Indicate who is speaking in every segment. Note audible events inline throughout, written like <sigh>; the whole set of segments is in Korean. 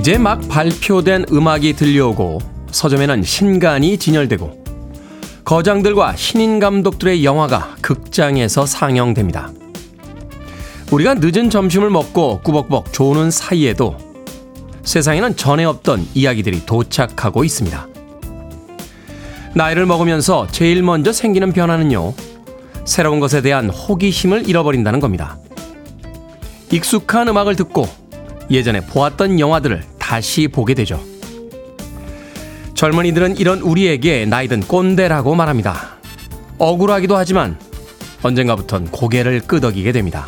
Speaker 1: 이제 막 발표된 음악이 들려오고 서점에는 신간이 진열되고 거장들과 신인 감독들의 영화가 극장에서 상영됩니다. 우리가 늦은 점심을 먹고 꾸벅꾸벅 조는 사이에도 세상에는 전에 없던 이야기들이 도착하고 있습니다. 나이를 먹으면서 제일 먼저 생기는 변화는요, 새로운 것에 대한 호기심을 잃어버린다는 겁니다. 익숙한 음악을 듣고 예전에 보았던 영화들을 다시 보게 되죠. 젊은이들은 이런 우리에게 나이든 꼰대라고 말합니다. 억울하기도 하지만 언젠가부턴 고개를 끄덕이게 됩니다.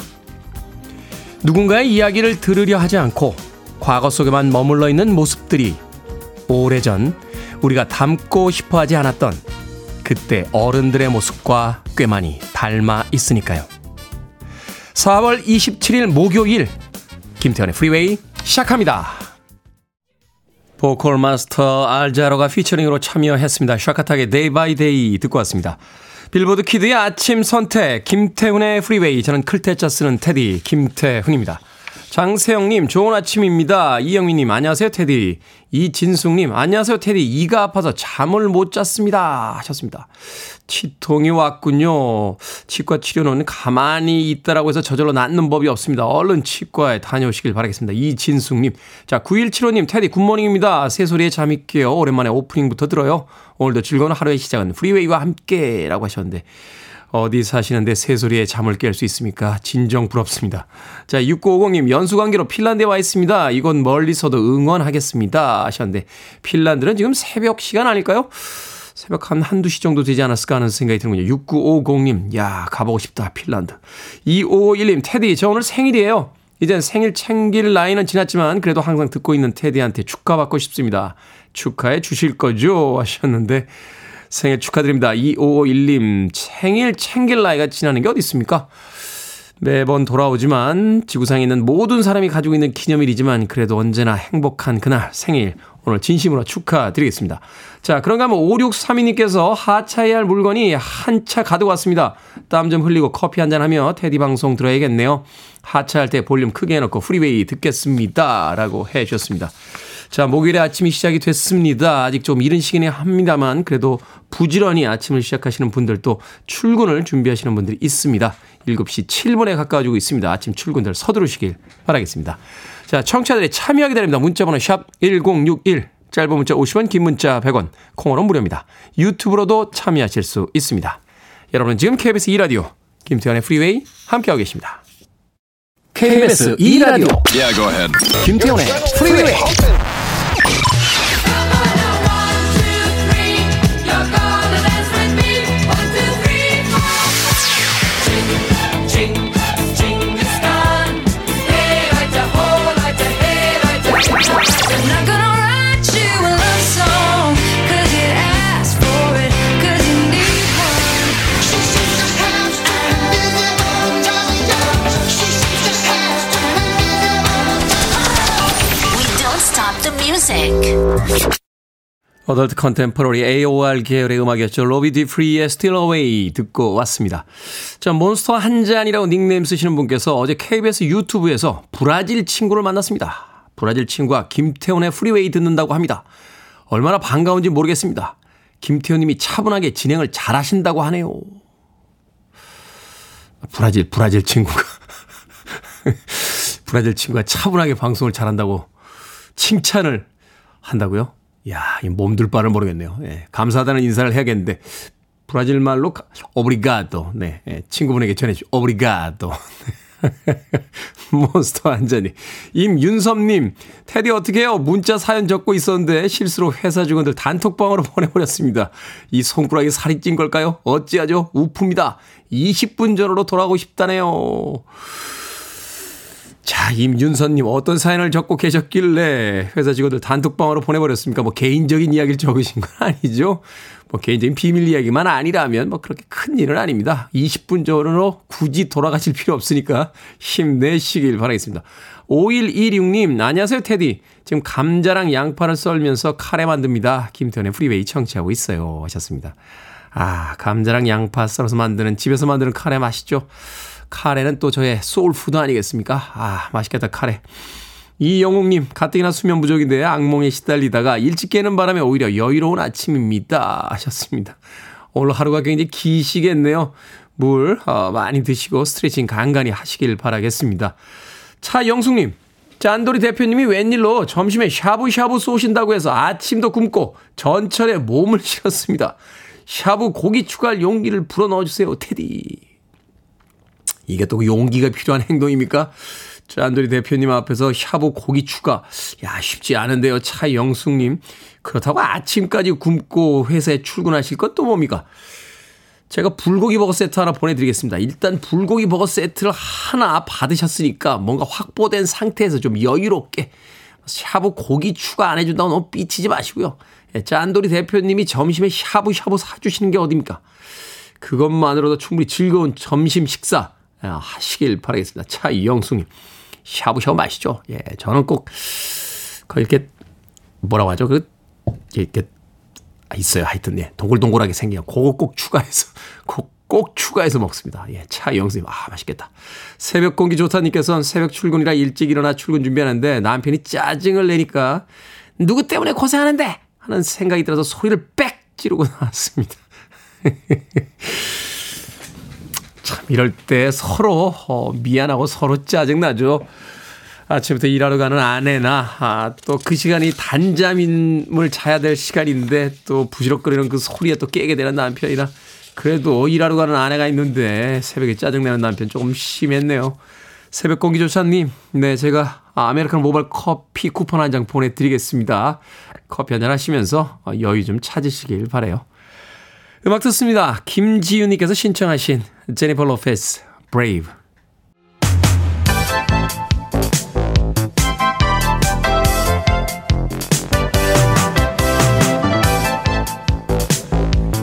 Speaker 1: 누군가의 이야기를 들으려 하지 않고 과거 속에만 머물러 있는 모습들이 오래전 우리가 닮고 싶어 하지 않았던 그때 어른들의 모습과 꽤 많이 닮아 있으니까요. 4월 27일 목요일 김태현의 프리웨이 시작합니다. 보컬 마스터 알자로가 피처링으로 참여했습니다. 샤카탁의 Day by Day 듣고 왔습니다. 빌보드 키드의 아침 선택 김태훈의 프리웨이 저는 클 태 자 쓰는 테디 김태훈입니다. 장세영님, 좋은 아침입니다. 이영민님, 안녕하세요, 테디. 이진숙님, 안녕하세요, 테디. 이가 아파서 잠을 못 잤습니다. 하셨습니다. 치통이 왔군요. 치과 치료는 가만히 있다라고 해서 저절로 낫는 법이 없습니다. 얼른 치과에 다녀오시길 바라겠습니다. 이진숙님. 자, 9175님, 테디 굿모닝입니다. 새소리에 잠이 깨요. 오랜만에 오프닝부터 들어요. 오늘도 즐거운 하루의 시작은 프리웨이와 함께 라고 하셨는데. 어디 사시는데 새소리에 잠을 깰 수 있습니까? 진정 부럽습니다. 자, 6950님, 연수관계로 핀란드에 와 있습니다. 이곳 멀리서도 응원하겠습니다. 하셨는데, 핀란드는 지금 새벽 시간 아닐까요? 새벽 한 한두 시 정도 되지 않았을까 하는 생각이 드는군요. 6950님, 야, 가보고 싶다, 핀란드. 2551님, 테디, 저 오늘 생일이에요. 이젠 생일 챙길 나이는 지났지만, 그래도 항상 듣고 있는 테디한테 축하받고 싶습니다. 축하해 주실 거죠? 하셨는데, 생일 축하드립니다. 2551님, 생일 챙길 나이가 지나는 게 어디 있습니까? 매번 돌아오지만 지구상에 있는 모든 사람이 가지고 있는 기념일이지만 그래도 언제나 행복한 그날 생일 오늘 진심으로 축하드리겠습니다. 자, 그런가 하면 5632님께서 하차해야 할 물건이 한차 가득 왔습니다. 땀 좀 흘리고 커피 한 잔 하며 테디 방송 들어야겠네요. 하차할 때 볼륨 크게 해놓고 프리웨이 듣겠습니다. 라고 해 주셨습니다. 자, 목요일에 아침이 시작이 됐습니다. 아직 좀 이른 시기에 합니다만 그래도 부지런히 아침을 시작하시는 분들도 출근을 준비하시는 분들이 있습니다. 7시 7분에 가까워지고 있습니다. 아침 출근들 서두르시길 바라겠습니다. 자, 청취자들의 참여 기다립니다. 문자번호 샵 1061. 짧은 문자 50원, 긴 문자 100원, 콩으로 무료입니다. 유튜브로도 참여하실 수 있습니다. 여러분은 지금 KBS 2라디오 김태훈의 프리웨이 함께하고 계십니다. KBS 2라디오 yeah, 김태훈의 프리웨이 Adult Contemporary AOR 계열의 음악이었죠. 로비 듀프리의 Steal Away 듣고 왔습니다. 자, 몬스터 한 잔이라고 닉네임 쓰시는 분께서 어제 KBS 유튜브에서 브라질 친구를 만났습니다. 브라질 친구가 김태훈의 프리웨이 듣는다고 합니다. 얼마나 반가운지 모르겠습니다. 김태훈님이 차분하게 진행을 잘 하신다고 하네요. 브라질, 브라질 친구가. <laughs> 브라질 친구가 차분하게 방송을 잘한다고 칭찬을 한다고요? 야, 이 몸둘 바를 모르겠네요. 예, 감사하다는 인사를 해야겠는데 브라질 말로 오브리가도. 네, 예, 친구분에게 전해 주. 오브리가도. <laughs> 몬스터 한 잔이. 임윤섭님, 테디 어떻게 해요? 문자 사연 적고 있었는데 실수로 회사 직원들 단톡방으로 <laughs> 보내버렸습니다. 이 손가락이 살이 찐 걸까요? 어찌하죠? 우프입니다. 20분 전으로 돌아가고 싶다네요. 자, 임윤선님 어떤 사연을 적고 계셨길래 회사 직원들 단톡방으로 보내버렸습니까? 뭐 개인적인 이야기를 적으신 건 <laughs> 아니죠? 뭐 개인적인 비밀 이야기만 아니라면 뭐 그렇게 큰 일은 아닙니다. 20분 전으로 굳이 돌아가실 필요 없으니까 힘내시길 바라겠습니다. 5126님, 안녕하세요, 테디. 지금 감자랑 양파를 썰면서 카레 만듭니다. 김태훈의 프리웨이 청취하고 있어요. 하셨습니다. 아, 감자랑 양파 썰어서 만드는, 집에서 만드는 카레 맛있죠? 카레는 또 저의 soul food 아니겠습니까? 아, 맛있겠다, 카레. 이영웅님, 가뜩이나 수면 부족인데 악몽에 시달리다가 일찍 깨는 바람에 오히려 여유로운 아침입니다. 하셨습니다. 오늘 하루가 굉장히 기시겠네요. 물 어, 많이 드시고 스트레칭 간간히 하시길 바라겠습니다. 차영숙님, 짠돌이 대표님이 웬일로 점심에 샤브샤브 쏘신다고 해서 아침도 굶고 전철에 몸을 실었습니다. 샤브 고기 추가할 용기를 불어 넣어주세요, 테디. 이게 또 용기가 필요한 행동입니까? 짠돌이 대표님 앞에서 샤브 고기 추가. 야, 쉽지 않은데요, 차영숙님. 그렇다고 아침까지 굶고 회사에 출근하실 것도 뭡니까? 제가 불고기 버거 세트 하나 보내드리겠습니다. 일단 불고기 버거 세트를 하나 받으셨으니까 뭔가 확보된 상태에서 좀 여유롭게 샤브 고기 추가 안 해준다고 너무 삐치지 마시고요. 예, 짠돌이 대표님이 점심에 샤브샤브 사주시는 게 어딥니까? 그것만으로도 충분히 즐거운 점심 식사 예, 하시길 바라겠습니다. 차이영숙님. 샤브샤브 마시죠. 예, 저는 꼭, 그, 이렇게, 뭐라고 하죠? 그, 이렇게, 아, 있어요. 하여튼, 예. 동글동글하게 생긴 그거 꼭 추가해서, <laughs> 꼭, 꼭 추가해서 먹습니다. 예, 차 영수님, 아, 맛있겠다. 새벽 공기 좋다님께서는 새벽 출근이라 일찍 일어나 출근 준비하는데 남편이 짜증을 내니까 누구 때문에 고생하는데? 하는 생각이 들어서 소리를 빽 지르고 <laughs> 나왔습니다. <laughs> 참, 이럴 때 서로, 어, 미안하고 서로 짜증나죠. 아침부터 일하러 가는 아내나 아, 또 그 시간이 단잠을 자야 될 시간인데 또 부시럭거리는 그 소리에 또 깨게 되는 남편이나 그래도 일하러 가는 아내가 있는데 새벽에 짜증내는 남편 조금 심했네요. 새벽 공기조차님, 네 제가 아메리카노 모바일 커피 쿠폰 한 장 보내드리겠습니다. 커피 한 잔 하시면서 여유 좀 찾으시길 바래요. 음악 듣습니다. 김지윤님께서 신청하신 제니퍼 로페스 브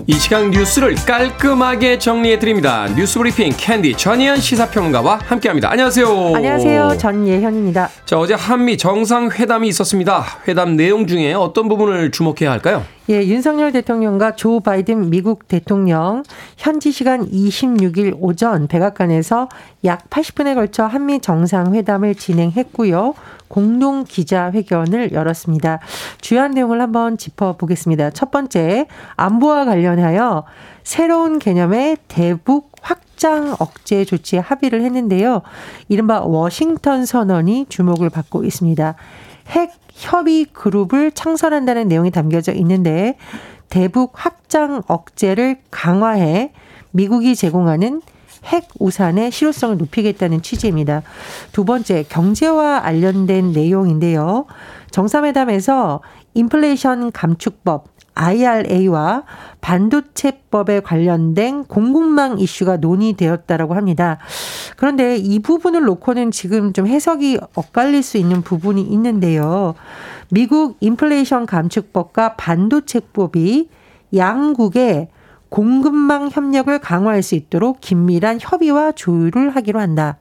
Speaker 1: 이 시간 뉴스를 깔끔하게 정리해 드립니다. 뉴스 브리핑 캔디 전예현 시사평론가와 함께합니다. 안녕하세요.
Speaker 2: 안녕하세요. 전예현입니다.
Speaker 1: 자 어제 한미 정상회담이 있었습니다. 회담 내용 중에 어떤 부분을 주목해야 할까요?
Speaker 2: 예, 윤석열 대통령과 조 바이든 미국 대통령 현지 시간 26일 오전 백악관에서 약 80분에 걸쳐 한미 정상회담을 진행했고요. 공동 기자회견을 열었습니다. 주요한 내용을 한번 짚어보겠습니다. 첫 번째, 안보와 관련하여 새로운 개념의 대북 확장 억제 조치에 합의를 했는데요. 이른바 워싱턴 선언이 주목을 받고 있습니다. 핵 협의 그룹을 창설한다는 내용이 담겨져 있는데 대북 확장 억제를 강화해 미국이 제공하는 핵 우산의 실효성을 높이겠다는 취지입니다. 두 번째, 경제와 관련된 내용인데요. 정상회담에서 인플레이션 감축법, IRA와 반도체법에 관련된 공급망 이슈가 논의되었다라고 합니다. 그런데 이 부분을 놓고는 지금 좀 해석이 엇갈릴 수 있는 부분이 있는데요. 미국 인플레이션 감축법과 반도체법이 양국의 공급망 협력을 강화할 수 있도록 긴밀한 협의와 조율을 하기로 한다.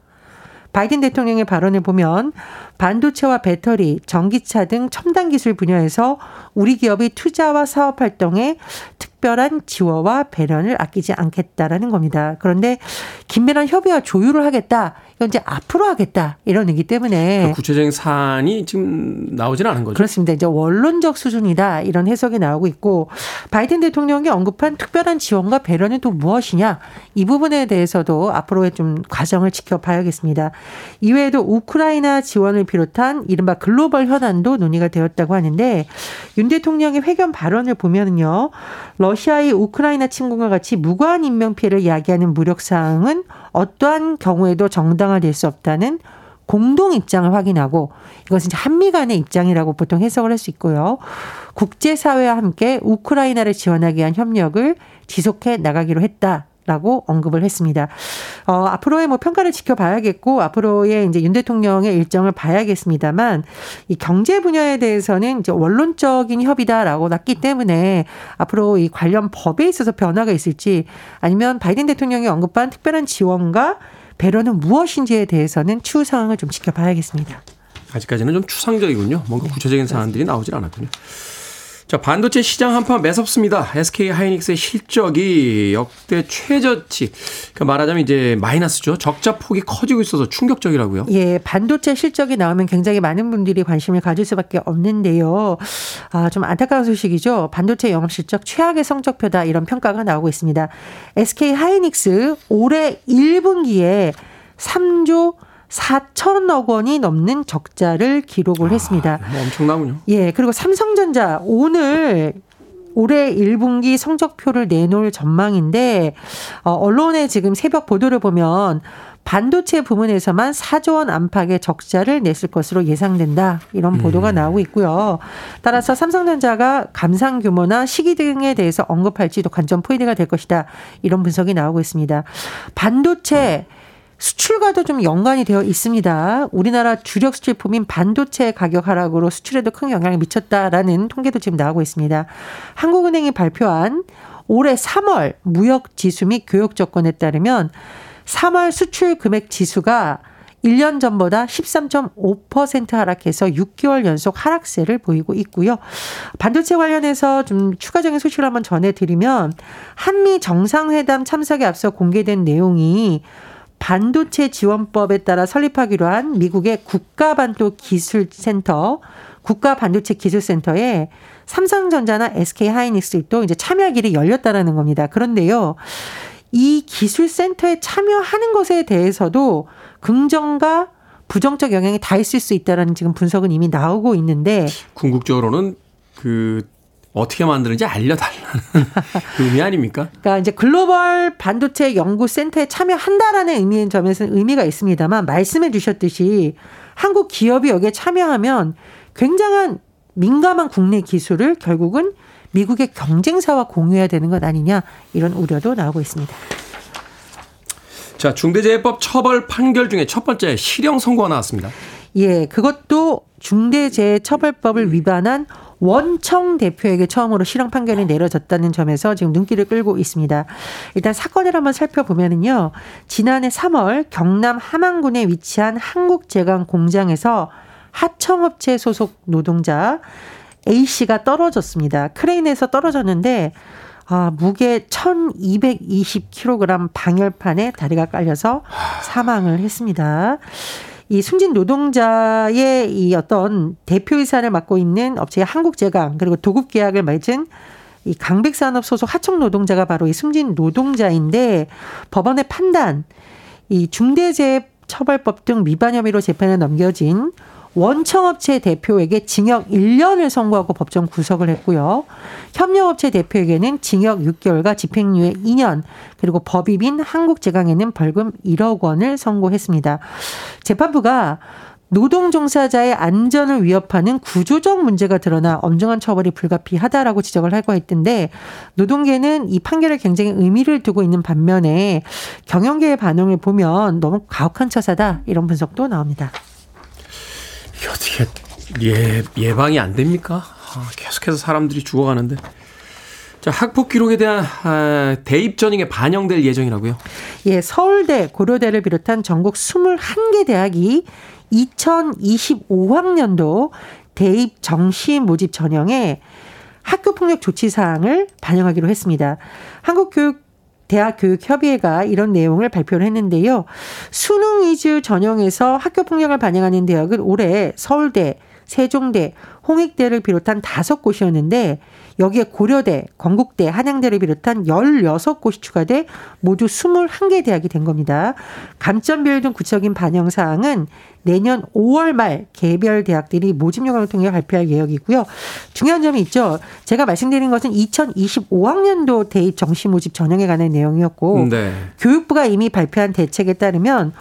Speaker 2: 바이든 대통령의 발언을 보면 반도체와 배터리, 전기차 등 첨단 기술 분야에서 우리 기업이 투자와 사업 활동에 특별한 지원과 배려를 아끼지 않겠다라는 겁니다. 그런데 긴밀한 협의와 조율을 하겠다. 이건 이제 앞으로 하겠다. 이런 얘기 때문에
Speaker 1: 그러니까 구체적인 사안이 지금 나오지는 않은 거죠.
Speaker 2: 그렇습니다. 이제 원론적 수준이다. 이런 해석이 나오고 있고 바이든 대통령이 언급한 특별한 지원과 배려는 또 무엇이냐? 이 부분에 대해서도 앞으로의 좀 과정을 지켜봐야겠습니다. 이외에도 우크라이나 지원을 비롯한 이른바 글로벌 현안도 논의가 되었다고 하는데 윤 대통령의 회견 발언을 보면은요. 러시아의 우크라이나 침공과 같이 무고한 인명 피해를 야기하는 무력 사항은 어떠한 경우에도 정당화될 수 없다는 공동 입장을 확인하고 이것은 한미 간의 입장이라고 보통 해석을 할 수 있고요. 국제사회와 함께 우크라이나를 지원하기 위한 협력을 지속해 나가기로 했다. 라고 언급을 했습니다. 어, 앞으로의 뭐 평가를 지켜봐야겠고, 앞으로의 이제 윤 대통령의 일정을 봐야겠습니다만, 이 경제 분야에 대해서는 이제 원론적인 협의다라고 났기 때문에 앞으로 이 관련 법에 있어서 변화가 있을지 아니면 바이든 대통령이 언급한 특별한 지원과 배려는 무엇인지에 대해서는 추후 상황을 좀 지켜봐야겠습니다.
Speaker 1: 아직까지는 좀 추상적이군요. 뭔가 구체적인 사안들이 나오질 않았군요. 자, 반도체 시장 한판 매섭습니다. SK 하이닉스의 실적이 역대 최저치. 그러니까 말하자면 이제 마이너스죠. 적자 폭이 커지고 있어서 충격적이라고요.
Speaker 2: 예, 반도체 실적이 나오면 굉장히 많은 분들이 관심을 가질 수밖에 없는데요. 아, 좀 안타까운 소식이죠. 반도체 영업 실적 최악의 성적표다 이런 평가가 나오고 있습니다. SK 하이닉스 올해 1분기에 3조 4천억 원이 넘는 적자를 기록을 했습니다.
Speaker 1: 아, 뭐 엄청나군요.
Speaker 2: 예, 그리고 삼성전자 오늘 올해 1분기 성적표를 내놓을 전망인데 어, 언론의 지금 새벽 보도를 보면 반도체 부문에서만 4조 원 안팎의 적자를 냈을 것으로 예상된다. 이런 보도가 음. 나오고 있고요. 따라서 삼성전자가 감상 규모나 시기 등에 대해서 언급할지도 관전 포인트가 될 것이다. 이런 분석이 나오고 있습니다. 반도체 음. 수출과도 좀 연관이 되어 있습니다. 우리나라 주력 수출품인 반도체 가격 하락으로 수출에도 큰 영향을 미쳤다라는 통계도 지금 나오고 있습니다. 한국은행이 발표한 올해 3월 무역 지수 및 교역 조건에 따르면 3월 수출 금액 지수가 1년 전보다 13.5% 하락해서 6개월 연속 하락세를 보이고 있고요. 반도체 관련해서 좀 추가적인 소식을 한번 전해드리면 한미 정상회담 참석에 앞서 공개된 내용이 반도체 지원법에 따라 설립하기로 한 미국의 국가반도 기술센터, 국가반도체 기술센터에 삼성전자나 SK 하이닉스도 이제 참여 길이 열렸다라는 겁니다. 그런데요. 이 기술센터에 참여하는 것에 대해서도 긍정과 부정적 영향이 다 있을 수 있다라는 지금 분석은 이미 나오고 있는데
Speaker 1: 궁극적으로는 그 어떻게 만드는지 알려달라는 <laughs> 의미 아닙니까?
Speaker 2: 그러니까 이제 글로벌 반도체 연구 센터에 참여한다라는 의미인 점에서는 의미가 있습니다만 말씀해 주셨듯이 한국 기업이 여기에 참여하면 굉장한 민감한 국내 기술을 결국은 미국의 경쟁사와 공유해야 되는 것 아니냐 이런 우려도 나오고 있습니다.
Speaker 1: 자, 중대재해법 처벌 판결 중에 첫 번째 실형 선고가 나왔습니다.
Speaker 2: 예, 그것도 중대재해처벌법을 위반한 원청 대표에게 처음으로 실형 판결이 내려졌다는 점에서 지금 눈길을 끌고 있습니다. 일단 사건을 한번 살펴보면은요. 지난해 3월 경남 함안군에 위치한 한국제강 공장에서 하청업체 소속 노동자 A 씨가 떨어졌습니다. 크레인에서 떨어졌는데 아, 무게 1220kg 방열판에 다리가 깔려서 사망을 했습니다. 이 숨진 노동자의 이 어떤 대표이사를 맡고 있는 업체의 한국제강 그리고 도급 계약을 맺은 이 강백산업 소속 하청 노동자가 바로 이 숨진 노동자인데 법원의 판단 이 중대재해 처벌법 등 위반 혐의로 재판에 넘겨진 원청업체 대표에게 징역 1년을 선고하고 법정 구속을 했고요. 협력업체 대표에게는 징역 6개월과 집행유예 2년 그리고 법입인 한국제강에는 벌금 1억 원을 선고했습니다. 재판부가 노동 종사자의 안전을 위협하는 구조적 문제가 드러나 엄중한 처벌이 불가피하다라고 지적을 하고 있던데 노동계는 이 판결에 굉장히 의미를 두고 있는 반면에 경영계의 반응을 보면 너무 가혹한 처사다 이런 분석도 나옵니다.
Speaker 1: 이게 어떻게 예, 예방이 안 됩니까? 아, 계속해서 사람들이 죽어가는데. 자, 학폭 기록에 대한 아, 대입 전형에 반영될 예정이라고요?
Speaker 2: 예, 서울대, 고려대를 비롯한 전국 21개 대학이 2025학년도 대입 정시 모집 전형에 학교 폭력 조치 사항을 반영하기로 했습니다. 한국교육 대학교육협의회가 이런 내용을 발표를 했는데요. 수능 위주 전형에서 학교 폭력을 반영하는 대학은 올해 서울대, 세종대, 홍익대를 비롯한 다섯 곳이었는데 여기에 고려대, 건국대, 한양대를 비롯한 16곳이 추가돼 모두 21개 대학이 된 겁니다. 감점별 등 구체적인 반영 사항은 내년 5월 말 개별 대학들이 모집 요강을 통해 발표할 예정이고요. 중요한 점이 있죠. 제가 말씀드린 것은 2025학년도 대입 정시 모집 전형에 관한 내용이었고 네. 교육부가 이미 발표한 대책에 따르면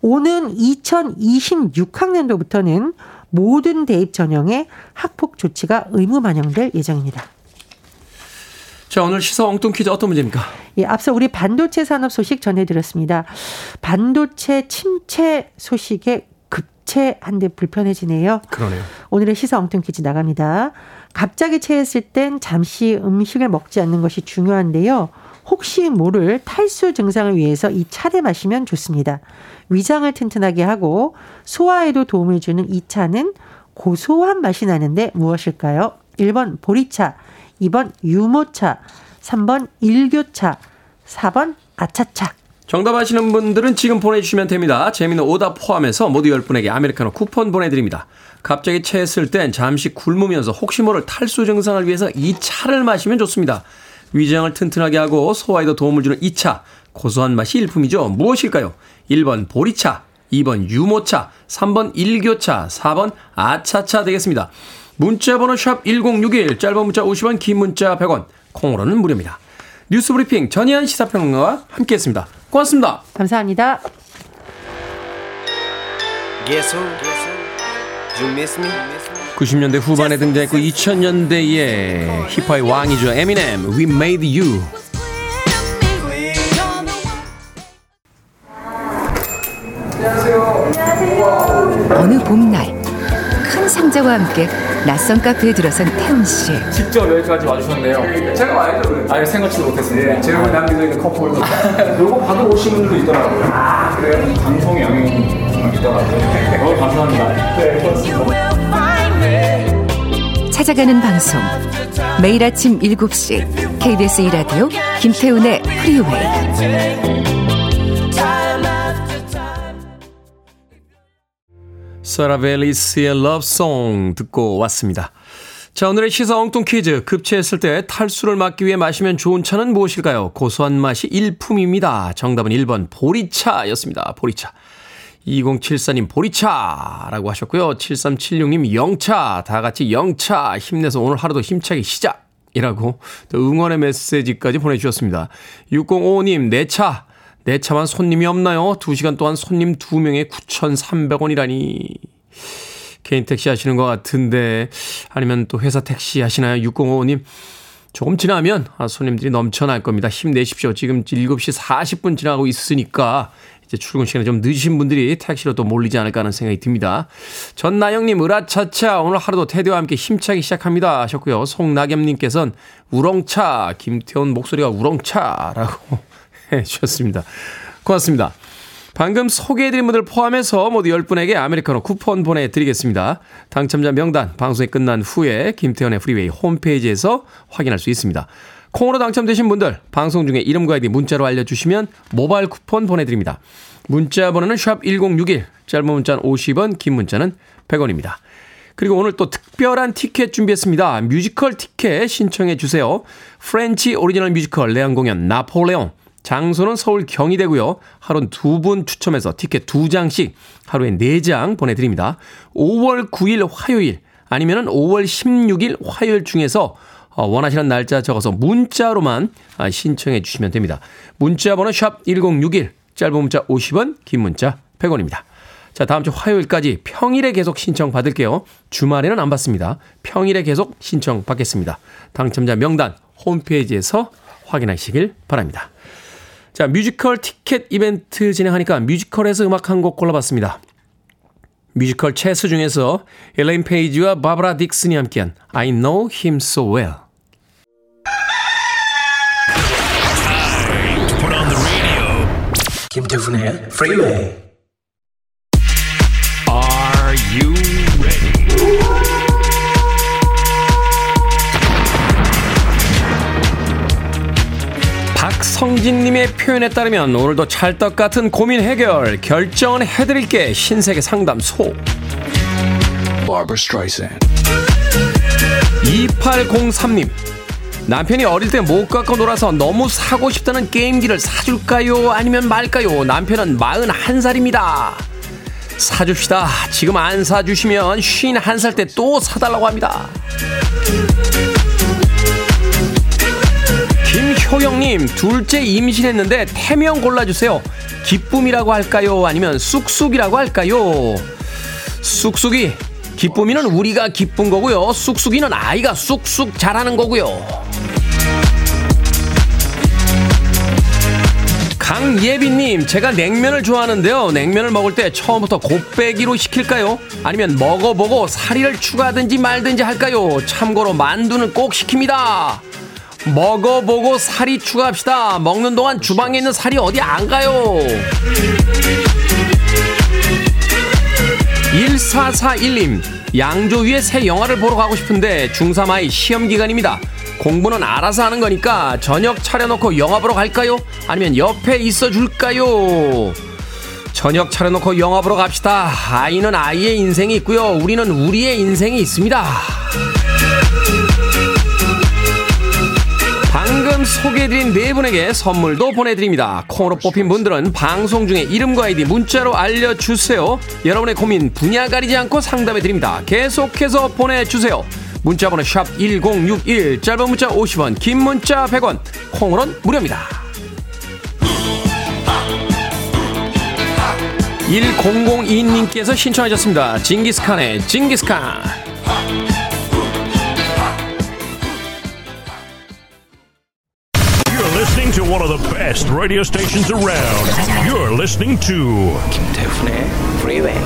Speaker 2: 오는 2026학년도부터는 모든 대입 전형에 학폭 조치가 의무 반영될 예정입니다.
Speaker 1: 자, 오늘 시사 엉뚱 퀴즈 어떤 문제입니까?
Speaker 2: 예, 앞서 우리 반도체 산업 소식 전해드렸습니다. 반도체 침체 소식에 급체한데 불편해지네요.
Speaker 1: 그러네요.
Speaker 2: 오늘의 시사 엉뚱 퀴즈 나갑니다. 갑자기 체했을 땐 잠시 음식을 먹지 않는 것이 중요한데요. 혹시 모를 탈수 증상을 위해서 이 차를 마시면 좋습니다. 위장을 튼튼하게 하고 소화에도 도움을 주는 이 차는 고소한 맛이 나는데 무엇일까요? 1번 보리차, 2번 유모차, 3번 일교차, 4번 아차차.
Speaker 1: 정답 아시는 분들은 지금 보내주시면 됩니다. 재미는 오답 포함해서 모두 10분에게 아메리카노 쿠폰 보내드립니다. 갑자기 체했을 땐 잠시 굶으면서 혹시 모를 탈수 증상을 위해서 이 차를 마시면 좋습니다. 위장을 튼튼하게 하고 소화에도 도움을 주는 이 차. 고소한 맛이 일품이죠. 무엇일까요? 1번 보리차, 2번 유모차, 3번 일교차, 4번 아차차 되겠습니다. 문자 번호 샵 1061, 짧은 문자 50원, 긴 문자 100원, 콩으로는 무료입니다. 뉴스 브리핑 전희안 시사평론가와 함께했습니다. 고맙습니다.
Speaker 2: 감사합니다.
Speaker 3: Guess who? You miss me?
Speaker 1: 90년대 후반에 등장했고 2000년대의 힙합의 왕이죠. 에미넴, We Made You.
Speaker 4: 어느 봄날 큰 상자와 함께 낯선 카페에 들어선 태훈 씨.
Speaker 5: 직접 여기까지 와주셨네요.
Speaker 1: 제가 와야죠, 그래.
Speaker 5: 아예 생각지도 못했습니다.
Speaker 1: 제가 남겨져 있는 커플.
Speaker 5: 요거 받으러 오신 분들도 있더라고요. 아, 그래요? 방송의 영향이 정말 있더라고요. 너무 감사합니다. 네, 고맙습니다.
Speaker 4: 찾아가는 방송. 매일 아침 7시 KBS 2라디오 김태훈의 프리웨이.
Speaker 1: 사라벨리스의 러브송 듣고 왔습니다. 자, 오늘의 시사 엉뚱 퀴즈. 급체했을 때 탈수를 막기 위해 마시면 좋은 차는 무엇일까요? 고소한 맛이 일품입니다. 정답은 1번 보리차였습니다. 보리차. 2074님 보리차라고 하셨고요. 7376님 영차. 다 같이 영차. 힘내서 오늘 하루도 힘차게 시작. 이라고 또 응원의 메시지까지 보내주셨습니다. 6055님 내 차. 내 차만 손님이 없나요? 2시간 동안 손님 2명에 9,300원이라니. 개인 택시 하시는 것 같은데 아니면 또 회사 택시 하시나요? 6055님. 조금 지나면 아, 손님들이 넘쳐날 겁니다. 힘내십시오. 지금 7시 40분 지나고 있으니까 이제 출근 시간에 좀 늦으신 분들이 택시로 또 몰리지 않을까 하는 생각이 듭니다. 전나영님, 으라차차, 오늘 하루도 테디와 함께 힘차게 시작합니다. 하셨고요. 송나겸님께서는 우렁차, 김태훈 목소리가 우렁차라고 해 주셨습니다. 고맙습니다. 방금 소개해드린 분들 포함해서 모두 10분에게 아메리카노 쿠폰 보내드리겠습니다. 당첨자 명단 방송이 끝난 후에 김태훈의 프리웨이 홈페이지에서 확인할 수 있습니다. 콩으로 당첨되신 분들 방송 중에 이름과 아이디 문자로 알려주시면 모바일 쿠폰 보내드립니다. 문자 번호는 샵 1061, 짧은 문자는 50원, 긴 문자는 100원입니다. 그리고 오늘 또 특별한 티켓 준비했습니다. 뮤지컬 티켓 신청해 주세요. French 오리지널 뮤지컬 내한 공연 나폴레옹. 장소는 서울 경희대고요. 하루는 두 분 추첨해서 티켓 두 장씩 하루에 네 장 보내드립니다. 5월 9일 화요일 아니면 5월 16일 화요일 중에서 어, 원하시는 날짜 적어서 문자로만 아, 신청해 주시면 됩니다. 문자 번호 샵 1061, 짧은 문자 50원, 긴 문자 100원입니다. 자, 다음 주 화요일까지 평일에 계속 신청 받을게요. 주말에는 안 받습니다. 평일에 계속 신청 받겠습니다. 당첨자 명단 홈페이지에서 확인하시길 바랍니다. 자, 뮤지컬 티켓 이벤트 진행하니까 뮤지컬에서 음악 한 곡 골라봤습니다. 뮤지컬 체스 중에서 엘레인 페이지와 바브라 딕슨이 함께한 I Know Him So Well.
Speaker 3: 김태훈의 프리웨이
Speaker 1: 성진님의 표현에 따르면 오늘도 찰떡 같은 고민 해결 결정은 해드릴게 신세계 상담소.
Speaker 6: Barbara Streisand.
Speaker 1: 2803님 남편이 어릴 때 못 갖고 놀아서 너무 사고 싶다는 게임기를 사줄까요? 아니면 말까요? 남편은 41살입니다. 사줍시다. 지금 안 사주시면 51살 때 또 사달라고 합니다 김효영님 둘째 임신했는데 태명 골라주세요. 기쁨이라고 할까요? 아니면 쑥쑥이라고 할까요? 쑥쑥이 기쁨이는 우리가 기쁜 거고요. 쑥쑥이는 아이가 쑥쑥 자라는 거고요. 강예빈님 제가 냉면을 좋아하는데요. 냉면을 먹을 때 처음부터 곱빼기로 시킬까요? 아니면 먹어보고 사리를 추가하든지 말든지 할까요? 참고로 만두는 꼭 시킵니다 먹어보고 살이 추가합시다. 먹는 동안 주방에 있는 살이 어디 안 가요. 1441님, 양조 위에 새 영화를 보러 가고 싶은데 중3 아이 시험 기간입니다. 공부는 알아서 하는 거니까 저녁 차려놓고 영화 보러 갈까요? 아니면 옆에 있어 줄까요? 저녁 차려놓고 영화 보러 갑시다. 아이는 아이의 인생이 있고요. 우리는 우리의 인생이 있습니다. 방금 소개해드린 네 분에게 선물도 보내드립니다. 콩으로 뽑힌 분들은 방송 중에 이름과 아이디 문자로 알려주세요. 여러분의 고민 분야 가리지 않고 상담해드립니다. 계속해서 보내주세요. 문자번호 샵 1061, 짧은 문자 50원, 긴 문자 100원, 콩으로는 무료입니다. 1002님께서 신청하셨습니다. 징기스칸의 징기스칸.
Speaker 6: Listening to one of the best radio stations around. You're listening to
Speaker 3: 김태훈의 Freeway.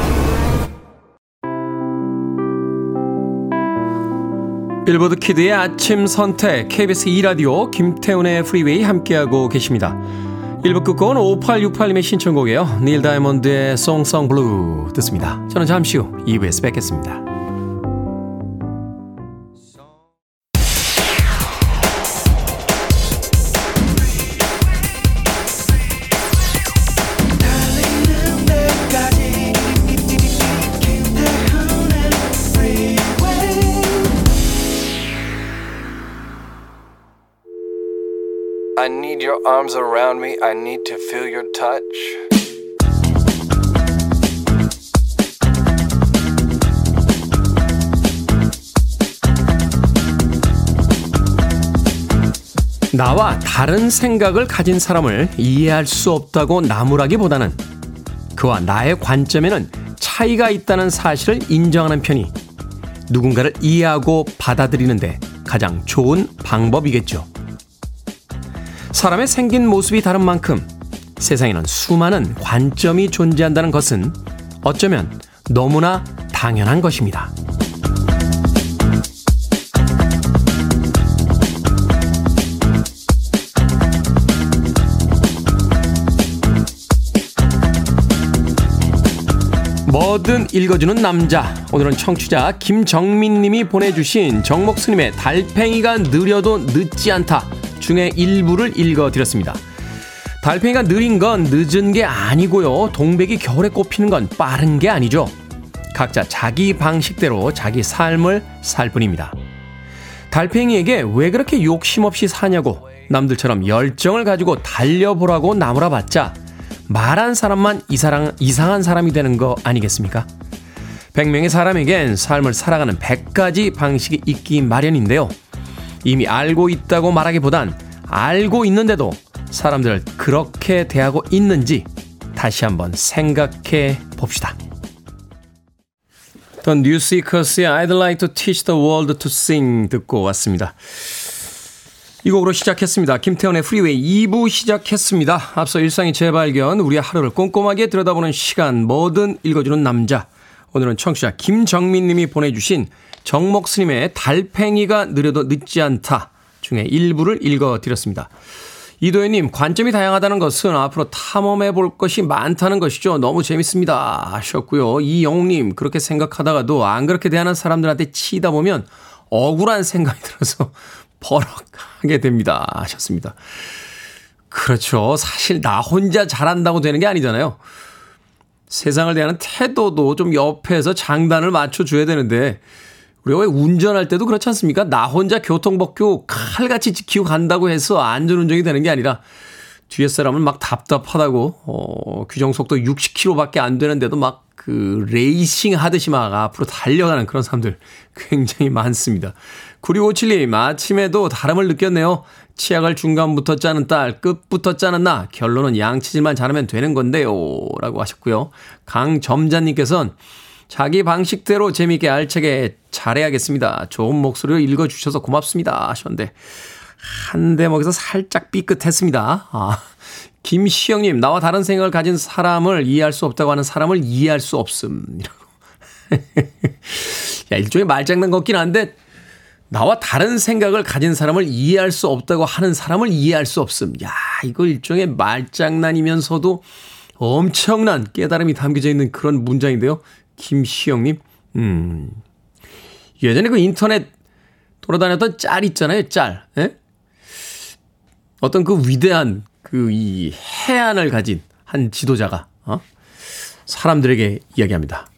Speaker 1: 빌보드 kid의 아침 선택 KBS 2라디오 김태훈의 프리웨이 함께하고 계십니다. 1부 끝곡은 5868님의 신청곡이에요. 닐 다이몬드의 Song Sung Blue 듣습니다. 저는 잠시 후 2부에서 뵙겠습니다.
Speaker 3: Your arms around me. I need to feel your touch.
Speaker 1: 나와 다른 생각을 가진 사람을 이해할 수 없다고 나무라기보다는 그와 나의 관점에는 차이가 있다는 사실을 인정하는 편이 누군가를 이해하고 받아들이는데 가장 좋은 방법이겠죠. 사람의 생긴 모습이 다른 만큼 세상에는 수많은 관점이 존재한다는 것은 어쩌면 너무나 당연한 것입니다. 뭐든 읽어주는 남자. 오늘은 청취자 김정민 님이 보내주신 정목 스님의 달팽이가 느려도 늦지 않다 중에 일부를 읽어드렸습니다. 달팽이가 느린 건 늦은 게 아니고요. 동백이 겨울에 꽃피는 건 빠른 게 아니죠. 각자 자기 방식대로 자기 삶을 살 뿐입니다. 달팽이에게 왜 그렇게 욕심 없이 사냐고 남들처럼 열정을 가지고 달려보라고 나무라봤자 말한 사람만 이사랑, 이상한 사람이 되는 거 아니겠습니까? 100명의 사람에겐 삶을 살아가는 100가지 방식이 있기 마련인데요. 이미 알고 있다고 말하기보단 알고 있는데도 사람들을 그렇게 대하고 있는지 다시 한번 생각해 봅시다. New Seekers의 I'd like to teach the world to sing 듣고 왔습니다. 이 곡으로 시작했습니다. 김태훈의 프리웨이 2부 시작했습니다. 앞서 일상의 재발견, 우리의 하루를 꼼꼼하게 들여다보는 시간, 뭐든 읽어주는 남자. 오늘은 청취자 김정민 님이 보내주신 정목 스님의 달팽이가 느려도 늦지 않다 중에 일부를 읽어드렸습니다. 이도현님, 관점이 다양하다는 것은 앞으로 탐험해 볼 것이 많다는 것이죠. 너무 재밌습니다. 하셨고요. 이영웅님, 그렇게 생각하다가도 안 그렇게 대하는 사람들한테 치다 보면 억울한 생각이 들어서 <laughs> 버럭하게 됩니다. 하셨습니다. 그렇죠. 사실 나 혼자 잘한다고 되는 게 아니잖아요. 세상을 대하는 태도도 좀 옆에서 장단을 맞춰줘야 되는데, 우리가 왜 운전할 때도 그렇지 않습니까? 나 혼자 교통법규 칼같이 지키고 간다고 해서 안전운전이 되는 게 아니라, 뒤에 사람은 막 답답하다고, 어, 규정 속도 60km밖에 안 되는데도 막 그 레이싱 하듯이 막 앞으로 달려가는 그런 사람들 굉장히 많습니다. 9657님, 아침에도 다름을 느꼈네요. 치약을 중간부터 짜는 딸, 끝부터 짜는 나. 결론은 양치질만 잘하면 되는 건데요. 라고 하셨고요. 강점자님께서는 자기 방식대로 재미있게 알차게 잘해야겠습니다. 좋은 목소리로 읽어주셔서 고맙습니다. 하셨는데, 한 대목에서 살짝 삐끗했습니다. 아, 김시영님, 나와 다른 생각을 가진 사람을 이해할 수 없다고 하는 사람을 이해할 수 없음 이라고. <laughs> 야, 일종의 말장난 같긴 한데, 나와 다른 생각을 가진 사람을 이해할 수 없다고 하는 사람을 이해할 수 없음. 야, 이거 일종의 말장난이면서도 엄청난 깨달음이 담겨져 있는 그런 문장인데요. 김시영님, 음. 예전에 그 인터넷 돌아다녔던 짤 있잖아요, 짤. 예? 어떤 그 위대한 그 이 해안을 가진 한 지도자가, 어? 사람들에게 이야기합니다.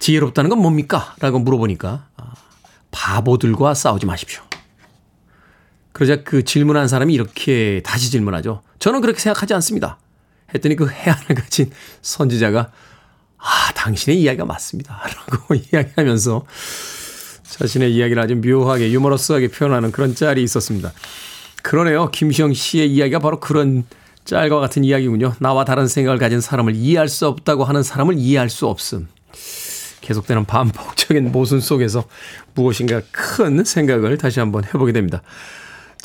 Speaker 1: 지혜롭다는 건 뭡니까? 라고 물어보니까, 아, 바보들과 싸우지 마십시오. 그러자 그 질문한 사람이 이렇게 다시 질문하죠. 저는 그렇게 생각하지 않습니다. 했더니 그 해안을 가진 선지자가 아, 당신의 이야기가 맞습니다. <laughs> 라고 <laughs> 이야기하면서 자신의 이야기를 아주 묘하게 유머러스하게 표현하는 그런 짤이 있었습니다. 그러네요. 김시영 씨의 이야기가 바로 그런 짤과 같은 이야기군요. 나와 다른 생각을 가진 사람을 이해할 수 없다고 하는 사람을 이해할 수 없음. 계속되는 반복적인 모순 속에서 무엇인가 큰 생각을 다시 한번 해보게 됩니다.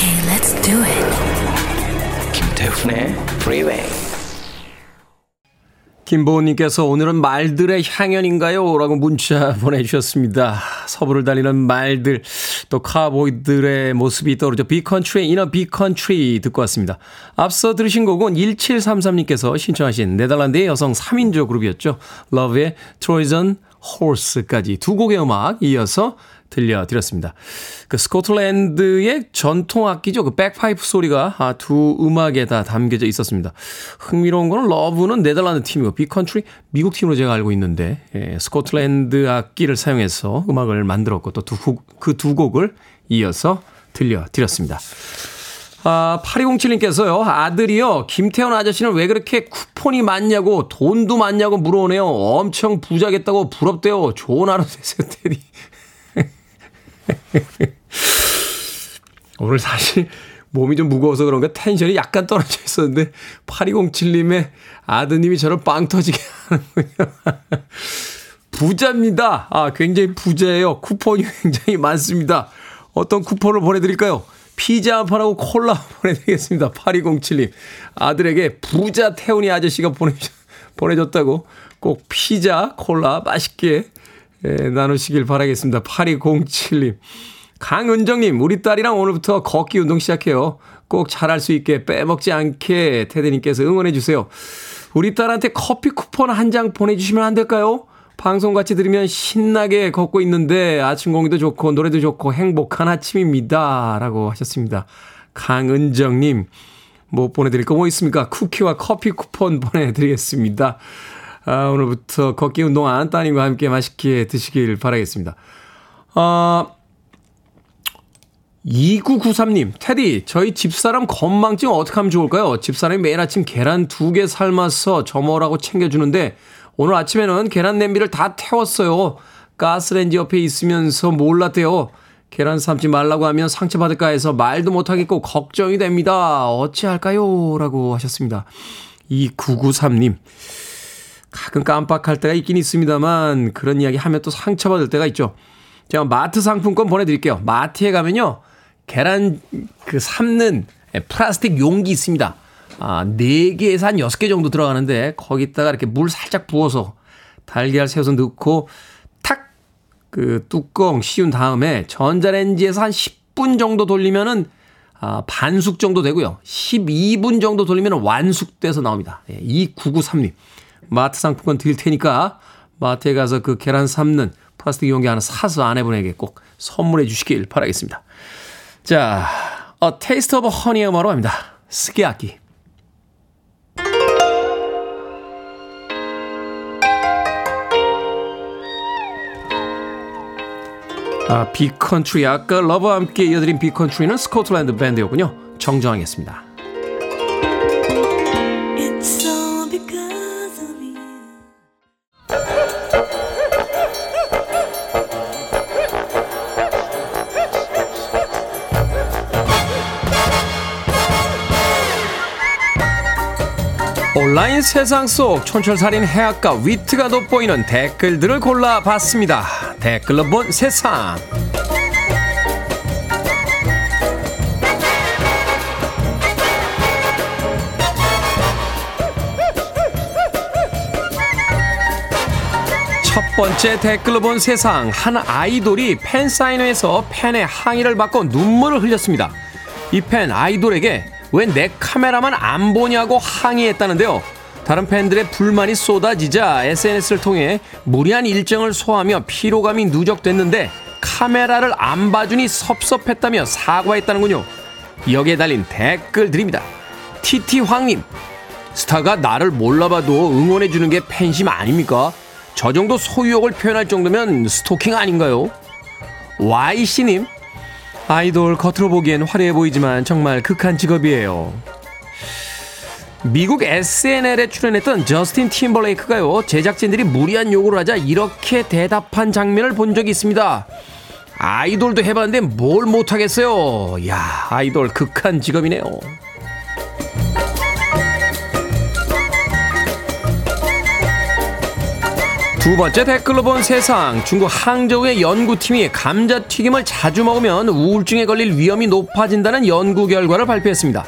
Speaker 7: Okay, let's do it.
Speaker 3: 김태훈의 Freeway.
Speaker 1: 김보은님께서 오늘은 말들의 향연인가요? 라고 문자 <laughs> 보내주셨습니다. 서부를 달리는 말들, 또 카우보이들의 모습이 떠오르죠. Big Country, In a Big Country 듣고 왔습니다. 앞서 들으신 곡은 1733님께서 신청하신 네덜란드의 여성 3인조 그룹이었죠. Luv'의 Trojan Horse까지 두 곡의 음악 이어서 들려드렸습니다. 그 스코틀랜드의 전통 악기죠. 그 백파이프 소리가 아, 두 음악에 다 담겨져 있었습니다. 흥미로운 거는 Luv'는 네덜란드 팀이고 Big Country 미국 팀으로 제가 알고 있는데 예, 스코틀랜드 악기를 사용해서 음악을 만들었고 또 그 두 곡을 이어서 들려드렸습니다. 아, 8207님께서요, 아들이요, 김태훈 아저씨는 왜 그렇게 쿠폰이 많냐고, 돈도 많냐고 물어오네요. 엄청 부자겠다고 부럽대요. 좋은 하루 되세요, 테디. <laughs> 오늘 사실 몸이 좀 무거워서 그런가 텐션이 약간 떨어져 있었는데 8207님의 아드님이 저를 빵 터지게 하는군요. <laughs> 부자입니다. 아, 굉장히 부자예요. 쿠폰이 굉장히 많습니다. 어떤 쿠폰을 보내드릴까요? 피자 한 판하고 콜라 보내드리겠습니다. 8207님. 아들에게 부자 태훈이 아저씨가 보내, 보내줬다고 꼭 피자, 콜라 맛있게 예, 나누시길 바라겠습니다. 8207님. 강은정님, 우리 딸이랑 오늘부터 걷기 운동 시작해요. 꼭 잘할 수 있게 빼먹지 않게 테드님께서 응원해주세요. 우리 딸한테 커피 쿠폰 한 장 보내주시면 안 될까요? 방송 같이 들으면 신나게 걷고 있는데 아침 공기도 좋고 노래도 좋고 행복한 아침입니다. 라고 하셨습니다. 강은정님, 뭐 보내드릴 거 뭐 있습니까? 쿠키와 커피 쿠폰 보내드리겠습니다. 아, 오늘부터 걷기 운동한 따님과 함께 맛있게 드시길 바라겠습니다. 아, 2993님, 테디, 저희 집사람 건망증 어떻게 하면 좋을까요? 집사람이 매일 아침 계란 두 개 삶아서 점어라고 챙겨주는데, 오늘 아침에는 계란 냄비를 다 태웠어요. 가스렌지 옆에 있으면서 몰랐대요. 계란 삶지 말라고 하면 상처받을까 해서 말도 못하겠고 걱정이 됩니다. 어찌할까요? 라고 하셨습니다. 2993님. 가끔 깜빡할 때가 있긴 있습니다만 그런 이야기 하면 또 상처받을 때가 있죠. 제가 마트 상품권 보내드릴게요. 마트에 가면요. 계란 그 삶는 플라스틱 용기 있습니다. 아, 4개에서 한 6개 정도 들어가는데 거기다가 이렇게 물 살짝 부어서 달걀 새어서 넣고 탁 그 뚜껑 씌운 다음에 전자레인지에서 한 10분 정도 돌리면은 아, 반숙 정도 되고요. 12분 정도 돌리면 완숙돼서 나옵니다. 예, 2993님. 마트 상품권 드릴 테니까 마트에 가서 그 계란 삶는 플라스틱 용기 하나 사서 아내분에게 꼭 선물해 주시길 바라겠습니다. 자, A Taste of Honey의 음악으로 갑니다. 스키야키. 아, Big Country. 아까 Luv'와 함께 이어드린 Big Country는 스코틀랜드 밴드였군요. 정정하겠습니다. 온라인 세상 속 촌철살인 해학과 위트가 돋보이는 댓글들을 골라봤습니다. 댓글로 본 세상. 첫 번째 댓글로 본 세상 한 아이돌이 팬 사인회에서 팬의 항의를 받고 눈물을 흘렸습니다. 이 팬 아이돌에게 왜 내 카메라만 안 보냐고 항의했다는데요. 다른 팬들의 불만이 쏟아지자 SNS를 통해 무리한 일정을 소화하며 피로감이 누적됐는데 카메라를 안 봐주니 섭섭했다며 사과했다는군요. 여기에 달린 댓글들입니다. TT황님, 스타가 나를 몰라봐도 응원해주는 게 팬심 아닙니까? 저 정도 소유욕을 표현할 정도면 스토킹 아닌가요? YC님, 아이돌 겉으로 보기엔 화려해 보이지만 정말 극한 직업이에요. 미국 SNL에 출연했던 저스틴 팀벌레이크가요, 제작진들이 무리한 요구를 하자 이렇게 대답한 장면을 본 적이 있습니다. 아이돌도 해봤는데 뭘 못하겠어요. 야, 아이돌 극한 직업이네요. 두 번째 댓글로 본 세상 중국 항저우의 연구팀이 감자튀김을 자주 먹으면 우울증에 걸릴 위험이 높아진다는 연구 결과를 발표했습니다.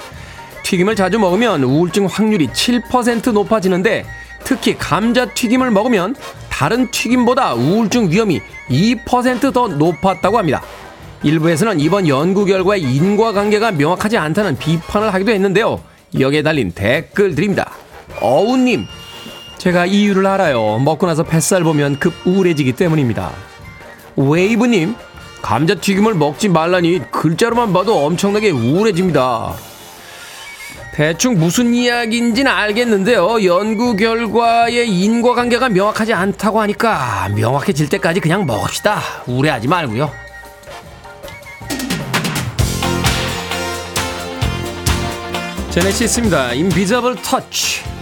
Speaker 1: 튀김을 자주 먹으면 우울증 확률이 7% 높아지는데 특히 감자튀김을 먹으면 다른 튀김보다 우울증 위험이 2%더 높았다고 합니다. 일부에서는 이번 연구 결과의 인과관계가 명확하지 않다는 비판을 하기도 했는데요. 여기에 달린 댓글들입니다. 어우님, 제가 이유를 알아요. 먹고 나서 뱃살 보면 급 우울해지기 때문입니다. 웨이브님, 감자튀김을 먹지 말라니 글자로만 봐도 엄청나게 우울해집니다. 대충 무슨 이야기인지는 알겠는데요. 연구 결과의 인과관계가 명확하지 않다고 하니까 명확해질 때까지 그냥 먹읍시다. 우울해하지 말고요. 제네시스입니다. 인비저블 터치.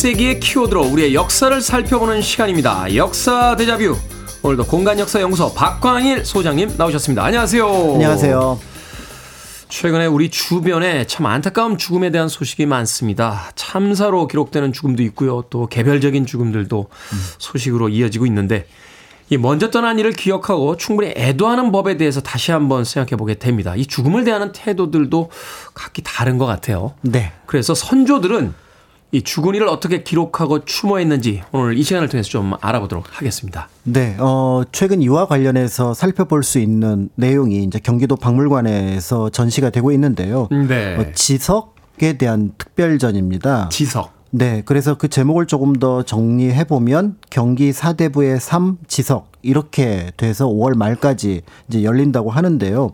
Speaker 1: 이십일 세기의 키워드로 우리의 역사를 살펴보는 시간입니다. 역사 대자뷰. 오늘도 공간역사연구소 박광일 소장님 나오셨습니다. 안녕하세요.
Speaker 8: 안녕하세요.
Speaker 1: 최근에 우리 주변에 참 안타까운 죽음에 대한 소식이 많습니다. 참사로 기록되는 죽음도 있고요. 또 개별적인 죽음들도 소식으로 이어지고 있는데 이 먼저 떠난 일을 기억하고 충분히 애도하는 법에 대해서 다시 한번 생각해 보게 됩니다. 이 죽음을 대하는 태도들도 각기 다른 것 같아요.
Speaker 8: 네.
Speaker 1: 그래서 선조들은 이 죽은 일을 어떻게 기록하고 추모했는지 오늘 이 시간을 통해서 좀 알아보도록 하겠습니다.
Speaker 8: 네, 어, 최근 이와 관련해서 살펴볼 수 있는 내용이 이제 경기도 박물관에서 전시가 되고 있는데요.
Speaker 1: 네.
Speaker 8: 어, 지석에 대한 특별전입니다.
Speaker 1: 지석.
Speaker 8: 네, 그래서 그 제목을 조금 더 정리해 보면 경기 사대부의 삼 지석 이렇게 돼서 5월 말까지 이제 열린다고 하는데요.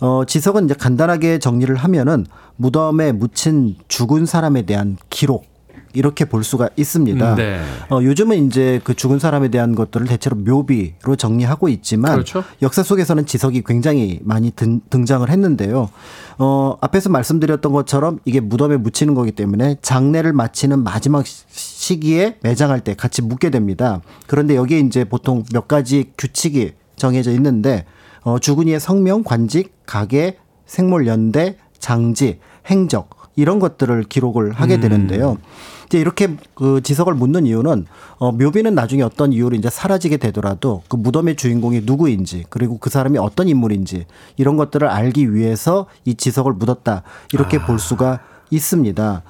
Speaker 8: 어, 지석은 이제 간단하게 정리를 하면은 무덤에 묻힌 죽은 사람에 대한 기록 이렇게 볼 수가 있습니다.
Speaker 1: 네.
Speaker 8: 어, 요즘은 이제 그 죽은 사람에 대한 것들을 대체로 묘비로 정리하고 있지만
Speaker 1: 그렇죠.
Speaker 8: 역사 속에서는 지석이 굉장히 많이 등, 등장을 했는데요. 어, 앞에서 말씀드렸던 것처럼 이게 무덤에 묻히는 거기 때문에 장례를 마치는 마지막 시- 시기에 매장할 때 같이 묻게 됩니다. 그런데 여기에 이제 보통 몇 가지 규칙이 정해져 있는데 어, 죽은 이의 성명, 관직, 가계, 생물 연대, 장지, 행적 이런 것들을 기록을 하게 되는데요. 이제 이렇게 그 지석을 묻는 이유는 어 묘비는 나중에 어떤 이유로 이제 사라지게 되더라도 그 무덤의 주인공이 누구인지 그리고 그 사람이 어떤 인물인지 이런 것들을 알기 위해서 이 지석을 묻었다 이렇게 볼 수가 있습니다.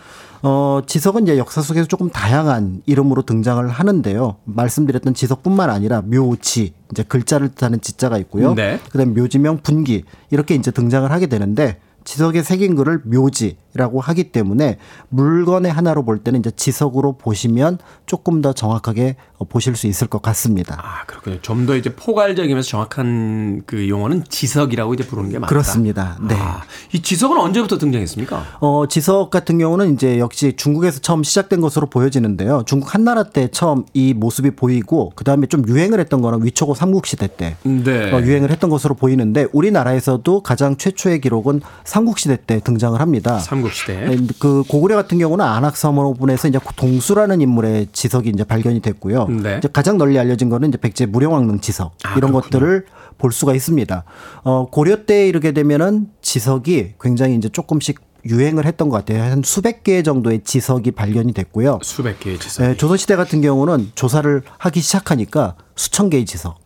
Speaker 8: 어, 지석은 이제 역사 속에서 조금 다양한 이름으로 등장을 하는데요. 말씀드렸던 지석뿐만 아니라 묘지, 이제 글자를 뜻하는 지자가 있고요.
Speaker 1: 네.
Speaker 8: 그다음 묘지명 분기 이렇게 이제 등장을 하게 되는데 지석에 새긴 글을 묘지라고 하기 때문에 물건의 하나로 볼 때는 이제 지석으로 보시면 조금 더 정확하게 보실 수 있을 것 같습니다.
Speaker 1: 아, 그렇군요. 좀 더 이제 포괄적이면서 정확한 그 용어는 지석이라고 이제 부르는 게 맞다.
Speaker 8: 그렇습니다. 네.
Speaker 1: 아, 이 지석은 언제부터 등장했습니까?
Speaker 8: 어, 지석 같은 경우는 이제 역시 중국에서 처음 시작된 것으로 보여지는데요. 중국 한나라 때 처음 이 모습이 보이고 그 다음에 좀 유행을 했던 거는 위초고 삼국시대 때
Speaker 1: 네.
Speaker 8: 어, 유행을 했던 것으로 보이는데 우리나라에서도 가장 최초의 기록은 삼 국시대 때 등장을 합니다.
Speaker 1: 삼국시대.
Speaker 8: 네, 그 고구려 같은 경우는 안악서문에서 이제 동수라는 인물의 지석이 이제 발견이 됐고요.
Speaker 1: 네.
Speaker 8: 이제 가장 널리 알려진 거는 이제 백제 무령왕릉 지석
Speaker 1: 아,
Speaker 8: 이런
Speaker 1: 그렇군요.
Speaker 8: 것들을 볼 수가 있습니다. 어, 고려 때에 이르게 되면은 지석이 굉장히 이제 조금씩 유행을 했던 것 같아요. 한 수백 개 정도의 지석이 발견이 됐고요.
Speaker 1: 수백 개의 지석.
Speaker 8: 네, 조선시대 같은 경우는 조사를 하기 시작하니까 수천 개의 지석.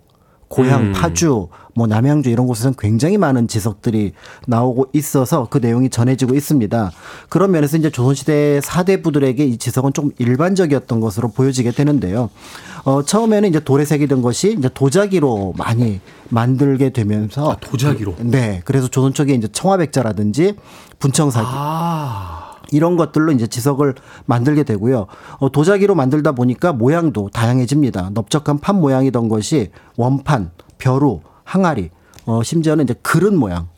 Speaker 8: 고향,
Speaker 1: 음.
Speaker 8: 파주, 뭐 남양주 이런 곳에서는 굉장히 많은 지석들이 나오고 있어서 그 내용이 전해지고 있습니다. 그런 면에서 이제 조선시대 사대부들에게 이 지석은 좀 일반적이었던 것으로 보여지게 되는데요. 어, 처음에는 이제 돌에 새기던 것이 이제 도자기로 많이 만들게 되면서
Speaker 1: 아, 도자기로?
Speaker 8: 네. 그래서 조선 쪽에 이제 청화백자라든지 분청사기
Speaker 1: 아.
Speaker 8: 이런 것들로 이제 지석을 만들게 되고요. 어, 도자기로 만들다 보니까 모양도 다양해집니다. 넓적한 판 모양이던 것이 원판, 벼루, 항아리, 어, 심지어는 이제 그릇 모양.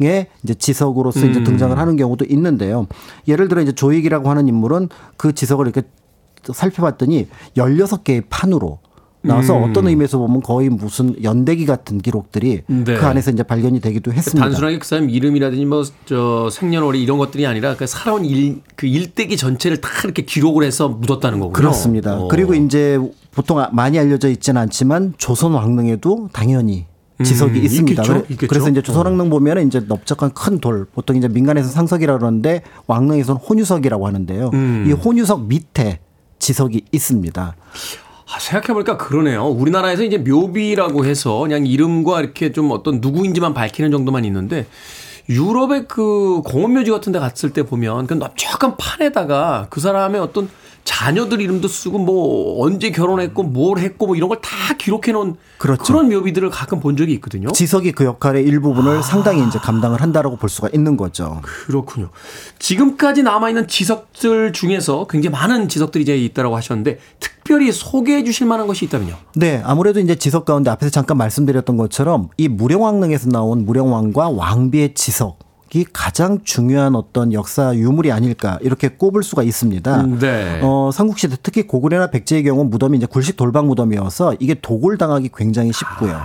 Speaker 8: 의 이제 지석으로서 이제
Speaker 1: 음.
Speaker 8: 등장을 하는 경우도 있는데요. 예를 들어 이제 조익이라고 하는 인물은 그 지석을 이렇게 살펴봤더니 16개의 판으로 나와서
Speaker 1: 음.
Speaker 8: 어떤 의미에서 보면 거의 무슨 연대기 같은 기록들이
Speaker 1: 네.
Speaker 8: 그 안에서 이제 발견이 되기도 했습니다.
Speaker 1: 단순하게 그 사람 이름이라든지 뭐 저 생년월일 이런 것들이 아니라 그 살아온 일, 그 일대기 전체를 다 이렇게 기록을 해서 묻었다는 거군요.
Speaker 8: 그렇습니다.
Speaker 1: 어.
Speaker 8: 그리고 이제 보통 많이 알려져 있지는 않지만 조선 왕릉에도 당연히 지석이
Speaker 1: 음,
Speaker 8: 있습니다.
Speaker 1: 있겠죠.
Speaker 8: 그래-
Speaker 1: 있겠죠.
Speaker 8: 그래서 이제 조선 왕릉 보면은 이제 넓적한 큰 돌, 보통 이제 민간에서 상석이라 그러는데 왕릉에서는 혼유석이라고 하는데요.
Speaker 1: 음.
Speaker 8: 이 혼유석 밑에 지석이 있습니다.
Speaker 1: 아, 생각해보니까 그러네요. 우리나라에서 이제 묘비라고 해서 그냥 이름과 이렇게 좀 어떤 누구인지만 밝히는 정도만 있는데 유럽의 그 공원묘지 같은 데 갔을 때 보면 그 넓적한 판에다가 그 사람의 어떤 자녀들 이름도 쓰고 뭐 언제 결혼했고 뭘 했고 뭐 이런 걸 다 기록해 놓은
Speaker 8: 그렇죠.
Speaker 1: 런 묘비들을 가끔 본 적이 있거든요.
Speaker 8: 지석이 그 역할의 일부분을
Speaker 1: 아.
Speaker 8: 상당히 이제 감당을 한다라고 볼 수가 있는 거죠.
Speaker 1: 그렇군요. 지금까지 남아 있는 지석들 중에서 굉장히 많은 지석들이 이제 있다라고 하셨는데 특별히 소개해 주실 만한 것이 있다면요.
Speaker 8: 네, 아무래도 이제 지석 가운데 앞에서 잠깐 말씀드렸던 것처럼 이 무령왕릉에서 나온 무령왕과 왕비의 지석 이 가장 중요한 어떤 역사 유물이 아닐까 이렇게 꼽을 수가 있습니다.
Speaker 1: 네.
Speaker 8: 어, 삼국시대 특히 고구려나 백제의 경우 무덤이 이제 굴식 돌방 무덤이어서 이게 도굴 당하기 굉장히 쉽고요.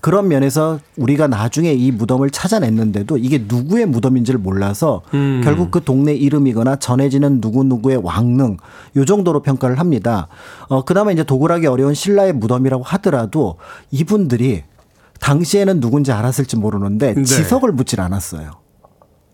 Speaker 8: 그런 면에서 우리가 나중에 이 무덤을 찾아냈는데도 이게 누구의 무덤인지를 몰라서
Speaker 1: 음.
Speaker 8: 결국 그 동네 이름이거나 전해지는 누구누구의 왕릉 요 정도로 평가를 합니다. 어, 그나마 이제 도굴하기 어려운 신라의 무덤이라고 하더라도 이분들이 당시에는 누군지 알았을지 모르는데
Speaker 1: 네.
Speaker 8: 지석을 묻질 않았어요.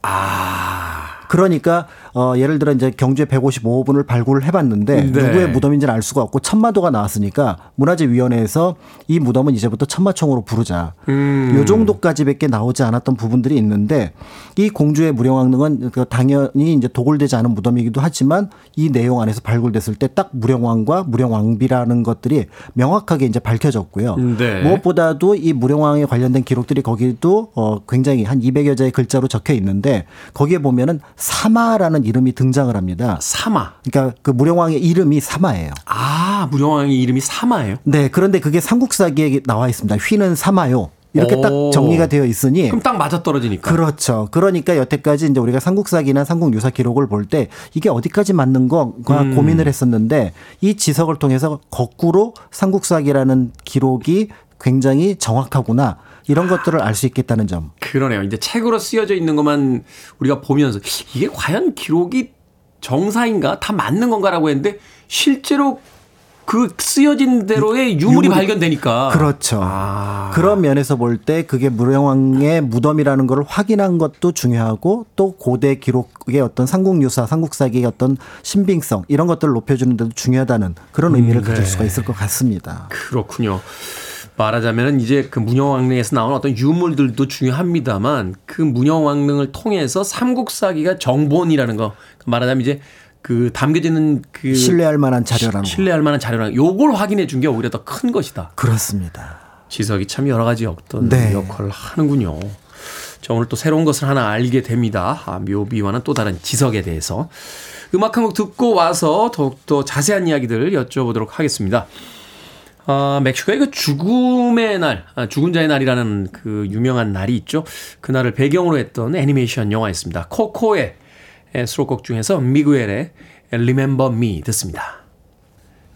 Speaker 1: 아.
Speaker 8: 그러니까 어 예를 들어 이제 경주에 155호분을 발굴을 해봤는데
Speaker 1: 네.
Speaker 8: 누구의 무덤인지는 알 수가 없고 천마도가 나왔으니까 문화재위원회에서 이 무덤은 이제부터 천마총으로 부르자.
Speaker 1: 음.
Speaker 8: 요 정도까지밖에 나오지 않았던 부분들이 있는데 이 공주의 무령왕릉은 그 당연히 이제 도굴되지 않은 무덤이기도 하지만 이 내용 안에서 발굴됐을 때 딱 무령왕과 무령왕비라는 것들이 명확하게 이제 밝혀졌고요.
Speaker 1: 네.
Speaker 8: 무엇보다도 이 무령왕에 관련된 기록들이 거기도 어 굉장히 한 200여 자의 글자로 적혀 있는데 거기에 보면은 사마라는 이름이 등장을 합니다.
Speaker 1: 사마.
Speaker 8: 그러니까 그 무령왕의 이름이 사마예요.
Speaker 1: 아, 무령왕의 이름이 사마예요?
Speaker 8: 네, 그런데 그게 삼국사기에 나와 있습니다. 휘는 사마요. 이렇게 딱
Speaker 1: 오.
Speaker 8: 정리가 되어 있으니
Speaker 1: 그럼 딱 맞아 떨어지니까.
Speaker 8: 그렇죠. 그러니까 여태까지 이제 우리가 삼국사기나 삼국유사 기록을 볼 때 이게 어디까지 맞는 건가
Speaker 1: 음.
Speaker 8: 고민을 했었는데 이 지석을 통해서 거꾸로 삼국사기라는 기록이 굉장히 정확하구나 이런 것들을 알 수 있겠다는 점.
Speaker 1: 그러네요. 이제 책으로 쓰여져 있는 것만 우리가 보면서 이게 과연 기록이 정사인가? 다 맞는 건가라고 했는데 실제로 그 쓰여진 대로의 유물이,
Speaker 8: 유물이-
Speaker 1: 발견되니까.
Speaker 8: 그렇죠.
Speaker 1: 아.
Speaker 8: 그런 면에서 볼 때 그게 무령왕의 무덤이라는 걸 확인한 것도 중요하고 또 고대 기록의 어떤 삼국유사, 삼국사기의 어떤 신빙성 이런 것들을 높여주는 데도 중요하다는 그런 의미를
Speaker 1: 음,
Speaker 8: 가질
Speaker 1: 네.
Speaker 8: 수가 있을 것 같습니다.
Speaker 1: 그렇군요. 말하자면 이제 그 문영왕릉에서 나오는 어떤 유물들도 중요합니다만 그 문영왕릉을 통해서 삼국사기가 정본이라는 거 말하자면 이제 그 담겨지는 그
Speaker 8: 신뢰할 만한 자료라는 거.
Speaker 1: 신뢰할 만한 자료라는 거. 요걸 확인해 준 게 오히려 더 큰 것이다.
Speaker 8: 그렇습니다.
Speaker 1: 지석이 참 여러 가지 어떤
Speaker 8: 네.
Speaker 1: 역할을 하는군요. 자, 오늘 또 새로운 것을 하나 알게 됩니다. 아, 묘비와는 또 다른 지석에 대해서. 음악 한 곡 듣고 와서 더욱더 자세한 이야기들 여쭤보도록 하겠습니다. 아, 멕시코의 그 죽음의 날, 아, 죽은 자의 날이라는 그 유명한 날이 있죠. 그날을 배경으로 했던 애니메이션 영화였습니다. 코코의 수록곡 중에서 미구엘의 Remember Me 듣습니다.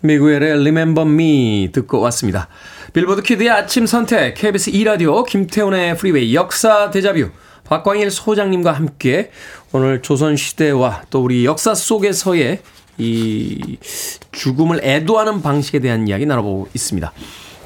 Speaker 1: 미구엘의 Remember Me 듣고 왔습니다. Billboard Kid의 아침 선택, KBS 2라디오, 김태훈의 프리웨이, 역사 데자뷰, 박광일 소장님과 함께 오늘 조선시대와 또 우리 역사 속에서의 이 죽음을 애도하는 방식에 대한 이야기 나눠보고 있습니다.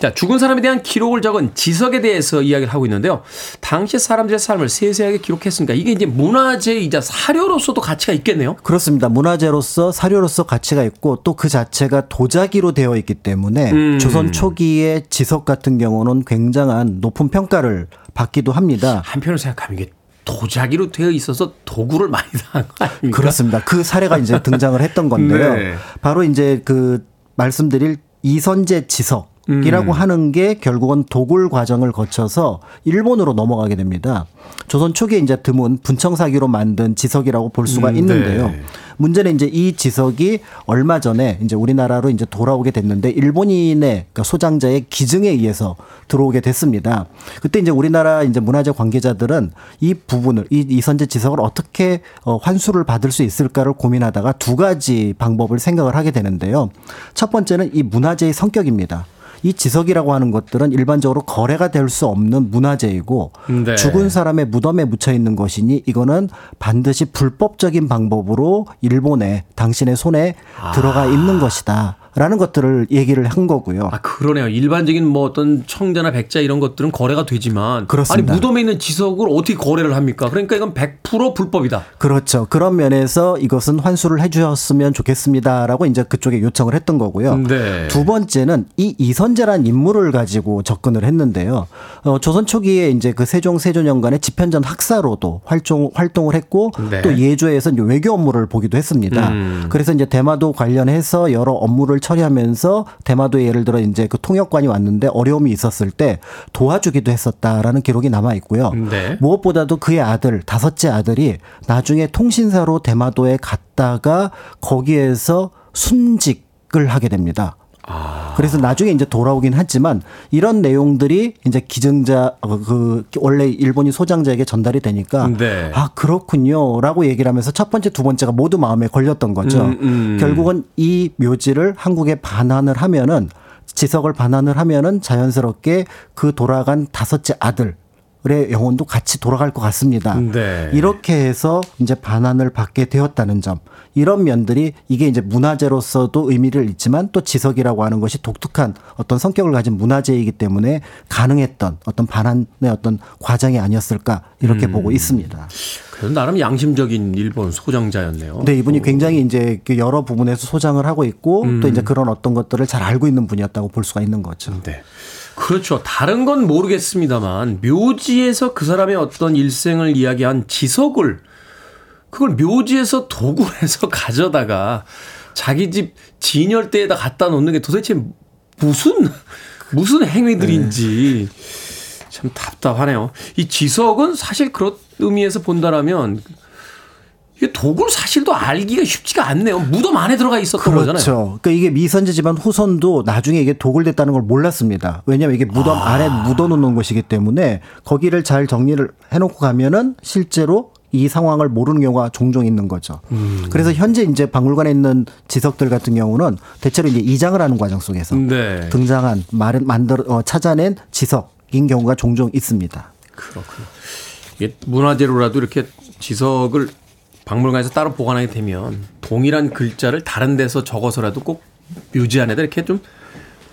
Speaker 1: 자, 죽은 사람에 대한 기록을 적은 지석에 대해서 이야기를 하고 있는데요. 당시 사람들의 삶을 세세하게 기록했으니까 이게 이제 문화재이자 사료로서도 가치가 있겠네요.
Speaker 8: 그렇습니다. 문화재로서 사료로서 가치가 있고 또 그 자체가 도자기로 되어 있기 때문에 음. 조선 초기의 지석 같은 경우는 굉장한 높은 평가를 받기도 합니다.
Speaker 1: 한편으로 생각하면 이게 도자기로 되어 있어서 도구를 많이 당한 거 아닙니까?
Speaker 8: 그렇습니다. 그 사례가 이제 등장을 했던 건데요. <laughs> 네. 바로 이제 그 말씀드릴 이선재 지석 이라고 음. 하는 게 결국은 도굴 과정을 거쳐서 일본으로 넘어가게 됩니다. 조선 초기에 이제 드문 분청사기로 만든 지석이라고 볼 수가 음, 있는데요. 네. 문제는 이제 이 지석이 얼마 전에 이제 우리나라로 이제 돌아오게 됐는데 일본인의 그러니까 소장자의 기증에 의해서 들어오게 됐습니다. 그때 이제 우리나라 이제 문화재 관계자들은 이 부분을 이 이선재 지석을 어떻게 어 환수를 받을 수 있을까를 고민하다가 두 가지 방법을 생각을 하게 되는데요. 첫 번째는 이 문화재의 성격입니다. 이 지석이라고 하는 것들은 일반적으로 거래가 될 수 없는 문화재이고 네. 죽은 사람의 무덤에 묻혀 있는 것이니 이거는 반드시 불법적인 방법으로 일본에 당신의 손에 아. 들어가 있는 것이다. 라는 것들을 얘기를 한 거고요.
Speaker 1: 아, 그러네요. 일반적인 뭐 어떤 청자나 백자 이런 것들은 거래가 되지만.
Speaker 8: 그렇습니다.
Speaker 1: 아니, 무덤에 있는 지석을 어떻게 거래를 합니까? 그러니까 이건 100% 불법이다.
Speaker 8: 그렇죠. 그런 면에서 이것은 환수를 해 주셨으면 좋겠습니다라고 이제 그쪽에 요청을 했던 거고요. 네. 두 번째는 이 이선재란 인물을 가지고 접근을 했는데요. 어, 조선 초기에 이제 그 세종 세조년간의 집현전 학사로도 활동, 활동을 했고 네. 또 예조에서 외교 업무를 보기도 했습니다. 음. 그래서 이제 대마도 관련해서 여러 업무를 처리하면서 대마도에 예를 들어 이제 그 통역관이 왔는데 어려움이 있었을 때 도와주기도 했었다라는 기록이 남아 있고요. 네. 무엇보다도 그의 아들 다섯째 아들이 나중에 통신사로 대마도에 갔다가 거기에서 순직 을 하게 됩니다. 아. 그래서 나중에 이제 돌아오긴 했지만 이런 내용들이 이제 기증자 어, 그 원래 일본인 소장자에게 전달이 되니까 네. 아 그렇군요라고 얘기를 하면서 첫 번째 두 번째가 모두 마음에 걸렸던 거죠. 음, 음. 결국은 이 묘지를 한국에 반환을 하면은 지석을 반환을 하면은 자연스럽게 그 돌아간 다섯째 아들 의 영혼도 같이 돌아갈 것 같습니다. 네. 이렇게 해서 이제 반환을 받게 되었다는 점. 이런 면들이 이게 이제 문화재로서도 의미를 있지만 또 지석이라고 하는 것이 독특한 어떤 성격을 가진 문화재이기 때문에 가능했던 어떤 반환의 어떤 과정이 아니었을까 이렇게 음. 보고 있습니다.
Speaker 1: 그래서 나름 양심적인 일본 소장자였네요.
Speaker 8: 네, 이분이 굉장히 이제 그 여러 부분에서 소장을 하고 있고 음. 또 이제 그런 어떤 것들을 잘 알고 있는 분이었다고 볼 수가 있는 거죠. 네.
Speaker 1: 그렇죠. 다른 건 모르겠습니다만 묘지에서 그 사람의 어떤 일생을 이야기한 지석을 그걸 묘지에서 도구를 해서 <laughs> 가져다가 자기 집 진열대에다 갖다 놓는 게 도대체 무슨 무슨 행위들인지 네. 참 답답하네요. 이 지석은 사실 그런 의미에서 본다라면 이게 도구를 사실도 알기가 쉽지가 않네요. 무덤 안에 들어가 있었던
Speaker 8: 그렇죠.
Speaker 1: 거잖아요.
Speaker 8: 그러니까 이게 미선제 집안 후손도 나중에 이게 도굴됐다는 걸 몰랐습니다. 왜냐하면 이게 무덤 아. 안에 묻어놓는 것이기 때문에 거기를 잘 정리를 해놓고 가면은 실제로 이 상황을 모르는 경우가 종종 있는 거죠. 음. 그래서 현재 이제 박물관에 있는 지석들 같은 경우는 대체로 이제 이장을 하는 과정 속에서 네. 등장한 말 만들 어, 찾아낸 지석인 경우가 종종 있습니다.
Speaker 1: 그렇군요. 문화재로라도 이렇게 지석을 박물관에서 따로 보관하게 되면 동일한 글자를 다른 데서 적어서라도 꼭 묘지 안에다 이렇게 좀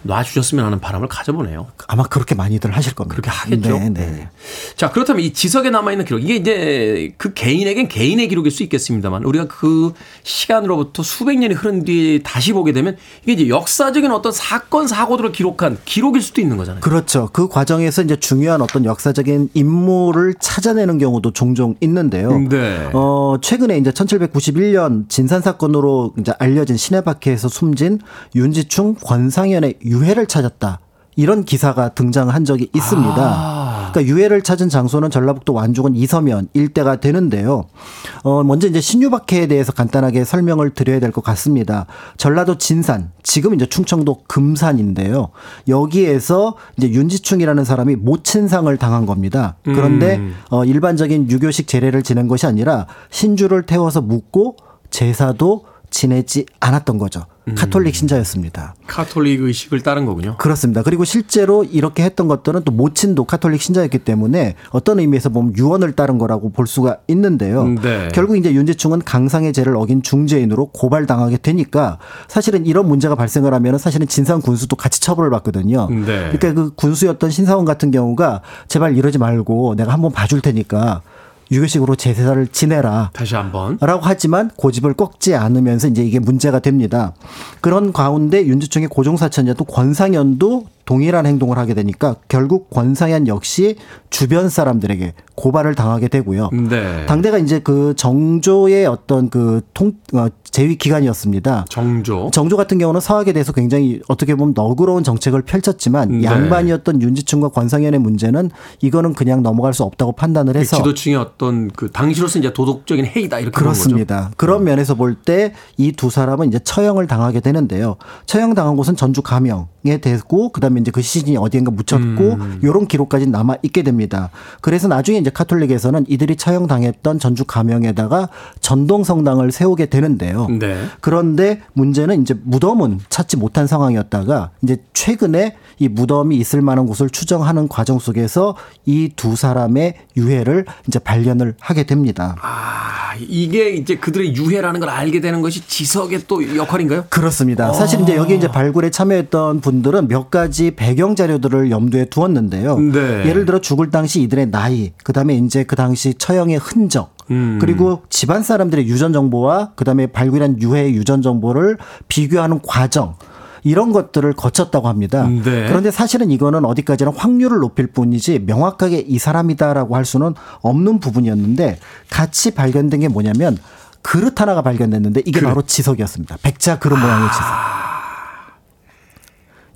Speaker 1: 놔주셨으면 하는 바람을 가져보네요.
Speaker 8: 아마 그렇게 많이들 하실 겁니다.
Speaker 1: 그렇게 하겠죠. 네, 네. 네. 자, 그렇다면 이 지석에 남아 있는 기록, 이게 이제 그 개인에겐 개인의 기록일 수 있겠습니다만, 우리가 그 시간으로부터 수백 년이 흐른 뒤에 다시 보게 되면 이게 이제 역사적인 어떤 사건, 사고들을 기록한 기록일 수도 있는 거잖아요.
Speaker 8: 그렇죠. 그 과정에서 이제 중요한 어떤 역사적인 인물을 찾아내는 경우도 종종 있는데요. 네. 어, 최근에 이제 1791년 진산 사건으로 이제 알려진 시내바퀴에서 숨진 윤지충 권상현의 유해를 찾았다. 이런 기사가 등장한 적이 있습니다.
Speaker 1: 아.
Speaker 8: 그러니까 유해를 찾은 장소는 전라북도 완주군 이서면 일대가 되는데요. 어 먼저 이제 신유박해에 대해서 간단하게 설명을 드려야 될 것 같습니다. 전라도 진산, 지금 이제 충청도 금산인데요. 여기에서 이제 윤지충이라는 사람이 모친상을 당한 겁니다. 그런데
Speaker 1: 음.
Speaker 8: 어 일반적인 유교식 제례를 지낸 것이 아니라 신주를 태워서 묻고 제사도 지내지 않았던 거죠. 카톨릭 신자였습니다.
Speaker 1: 카톨릭 의식을 따른 거군요.
Speaker 8: 그렇습니다. 그리고 실제로 이렇게 했던 것들은 또 모친도 카톨릭 신자였기 때문에 어떤 의미에서 보면 유언을 따른 거라고 볼 수가 있는데요.
Speaker 1: 네.
Speaker 8: 결국 이제 윤지충은 강상의 죄를 어긴 중죄인으로 고발당하게 되니까 사실은 이런 문제가 발생을 하면은 사실은 진상 군수도 같이 처벌을 받거든요.
Speaker 1: 네.
Speaker 8: 그러니까 그 군수였던 신사원 같은 경우가 제발 이러지 말고 내가 한번 봐줄 테니까 유교식으로 제사를 지내라.
Speaker 1: 다시 한번.
Speaker 8: 라고 하지만 고집을 꺾지 않으면서 이제 이게 문제가 됩니다. 그런 가운데 윤주총의 고종사천이었던 권상현도 동일한 행동을 하게 되니까 결국 권상현 역시 주변 사람들에게 고발을 당하게 되고요.
Speaker 1: 네.
Speaker 8: 당대가 이제 그 정조의 어떤 그 통, 어, 제위 기간이었습니다.
Speaker 1: 정조.
Speaker 8: 정조 같은 경우는 서학에 대해서 굉장히 어떻게 보면 너그러운 정책을 펼쳤지만
Speaker 1: 네.
Speaker 8: 양반이었던 윤지충과 권상현의 문제는 이거는 그냥 넘어갈 수 없다고 판단을
Speaker 1: 그
Speaker 8: 해서
Speaker 1: 지도층의 어떤 그 당시로서 이제 도덕적인 해이다 이렇게.
Speaker 8: 그렇습니다. 그런 면에서 볼 때 이 두 사람은 이제 처형을 당하게 되는데요. 처형 당한 곳은 전주 가명에 되고 그다음에 이제 그 시신이 어디엔가 묻혔고
Speaker 1: 음.
Speaker 8: 이런 기록까지 남아 있게 됩니다. 그래서 나중에 이제 카톨릭에서는 이들이 처형 당했던 전주 가명에다가 전동 성당을 세우게 되는데요.
Speaker 1: 네.
Speaker 8: 그런데 문제는 이제 무덤은 찾지 못한 상황이었다가 이제 최근에 이 무덤이 있을 만한 곳을 추정하는 과정 속에서 이 두 사람의 유해를 이제 발견을 하게 됩니다.
Speaker 1: 아, 이게 이제 그들의 유해라는 걸 알게 되는 것이 지석의 또 역할인가요?
Speaker 8: 그렇습니다. 사실 이제 여기 이제 발굴에 참여했던 분들은 몇 가지 배경 자료들을 염두에 두었는데요.
Speaker 1: 네.
Speaker 8: 예를 들어 죽을 당시 이들의 나이, 그다음에 이제 그 당시 처형의 흔적,
Speaker 1: 음.
Speaker 8: 그리고 집안 사람들의 유전 정보와 그다음에 발굴한 유해의 유전 정보를 비교하는 과정 이런 것들을 거쳤다고 합니다.
Speaker 1: 네.
Speaker 8: 그런데 사실은 이거는 어디까지나 확률을 높일 뿐이지 명확하게 이 사람이다라고 할 수는 없는 부분이었는데 같이 발견된 게 뭐냐면 그릇 하나가 발견됐는데 이게 바로 지석이었습니다. 백자 그릇 모양의 지석.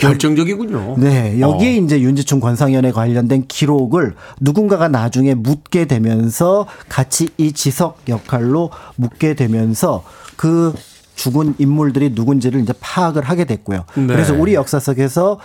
Speaker 1: 결정적이군요.
Speaker 8: 네, 여기에
Speaker 1: 어.
Speaker 8: 이제 윤지충 권상현에 관련된 기록을 누군가가 나중에 묻게 되면서 같이 이 지석 역할로 묻게 되면서 그 죽은 인물들이 누군지를 이제 파악을 하게 됐고요.
Speaker 1: 네.
Speaker 8: 그래서 우리 역사 속에서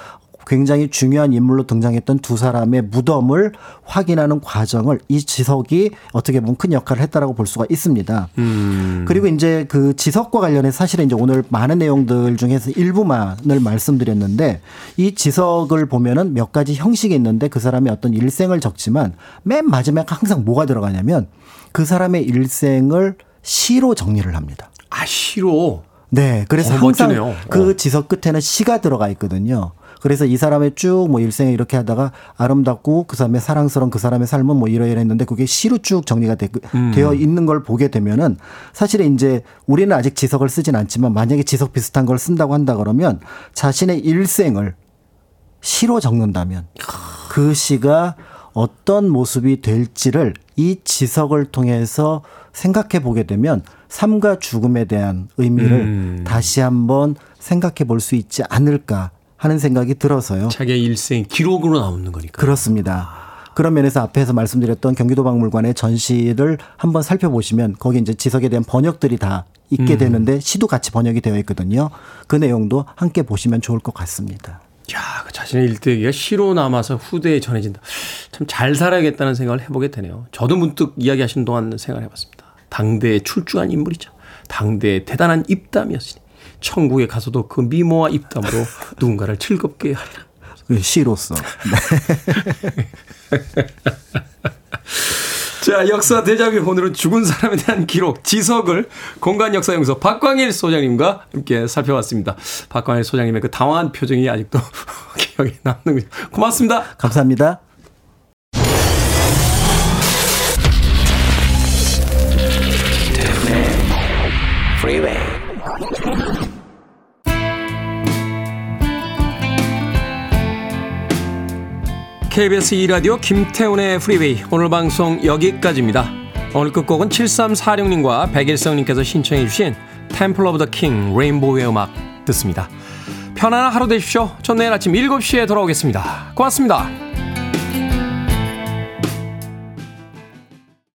Speaker 8: 굉장히 중요한 인물로 등장했던 두 사람의 무덤을 확인하는 과정을 이 지석이 어떻게 보면 큰 역할을 했다라고 볼 수가 있습니다.
Speaker 1: 음.
Speaker 8: 그리고 이제 그 지석과 관련해서 사실은 이제 오늘 많은 내용들 중에서 일부만을 말씀드렸는데 이 지석을 보면은 몇 가지 형식이 있는데 그 사람의 어떤 일생을 적지만 맨 마지막에 항상 뭐가 들어가냐면 그 사람의 일생을 시로 정리를 합니다.
Speaker 1: 아, 시로.
Speaker 8: 네. 그래서
Speaker 1: 어,
Speaker 8: 항상
Speaker 1: 멋지네요.
Speaker 8: 그
Speaker 1: 어.
Speaker 8: 지석 끝에는 시가 들어가 있거든요. 그래서 이 사람의 쭉 뭐 일생에 이렇게 하다가 아름답고 그 사람의 사랑스러운 그 사람의 삶은 뭐 이러이러했는데 그게 시로 쭉 정리가 되,
Speaker 1: 음.
Speaker 8: 되어 있는 걸 보게 되면은 사실은 이제 우리는 아직 지석을 쓰진 않지만 만약에 지석 비슷한 걸 쓴다고 한다 그러면 자신의 일생을 시로 적는다면 그 시가 어떤 모습이 될지를 이 지석을 통해서 생각해 보게 되면 삶과 죽음에 대한 의미를
Speaker 1: 음.
Speaker 8: 다시 한번 생각해 볼 수 있지 않을까 하는 생각이 들어서요.
Speaker 1: 자기의 일생 기록으로 나오는 거니까.
Speaker 8: 그렇습니다. 그런 면에서 앞에서 말씀드렸던 경기도 박물관의 전시를 한번 살펴보시면 거기 이제 지석에 대한 번역들이 다 있게
Speaker 1: 음.
Speaker 8: 되는데 시도 같이 번역이 되어 있거든요. 그 내용도 함께 보시면 좋을 것 같습니다.
Speaker 1: 야, 그 자신의 일대기가 시로 남아서 후대에 전해진다. 참 잘 살아야겠다는 생각을 해보게 되네요. 저도 문득 이야기하신 동안 생각을 해봤습니다. 당대에 출중한 인물이죠. 당대의 대단한 입담이었으니 천국에 가서도 그 미모와 입담으로 <laughs> 누군가를 즐겁게 하리라.
Speaker 8: 그 시로서. <laughs>
Speaker 1: 자, 역사 대자뷰 오늘은 죽은 사람에 대한 기록, 지석을 공간 역사 연구소 박광일 소장님과 함께 살펴봤습니다. 박광일 소장님의 그 당황한 표정이 아직도 <laughs> 기억에 남는군요. 고맙습니다.
Speaker 8: 감사합니다.
Speaker 3: Freeway.
Speaker 1: KBS 2라디오 김태훈의 프리웨이 오늘 방송 여기까지입니다. 오늘 끝곡은 7346님과 백일성님께서 신청해 주신 Temple of the King Rainbow의 음악 듣습니다. 편안한 하루 되십시오. 전 내일 아침 7시에 돌아오겠습니다. 고맙습니다.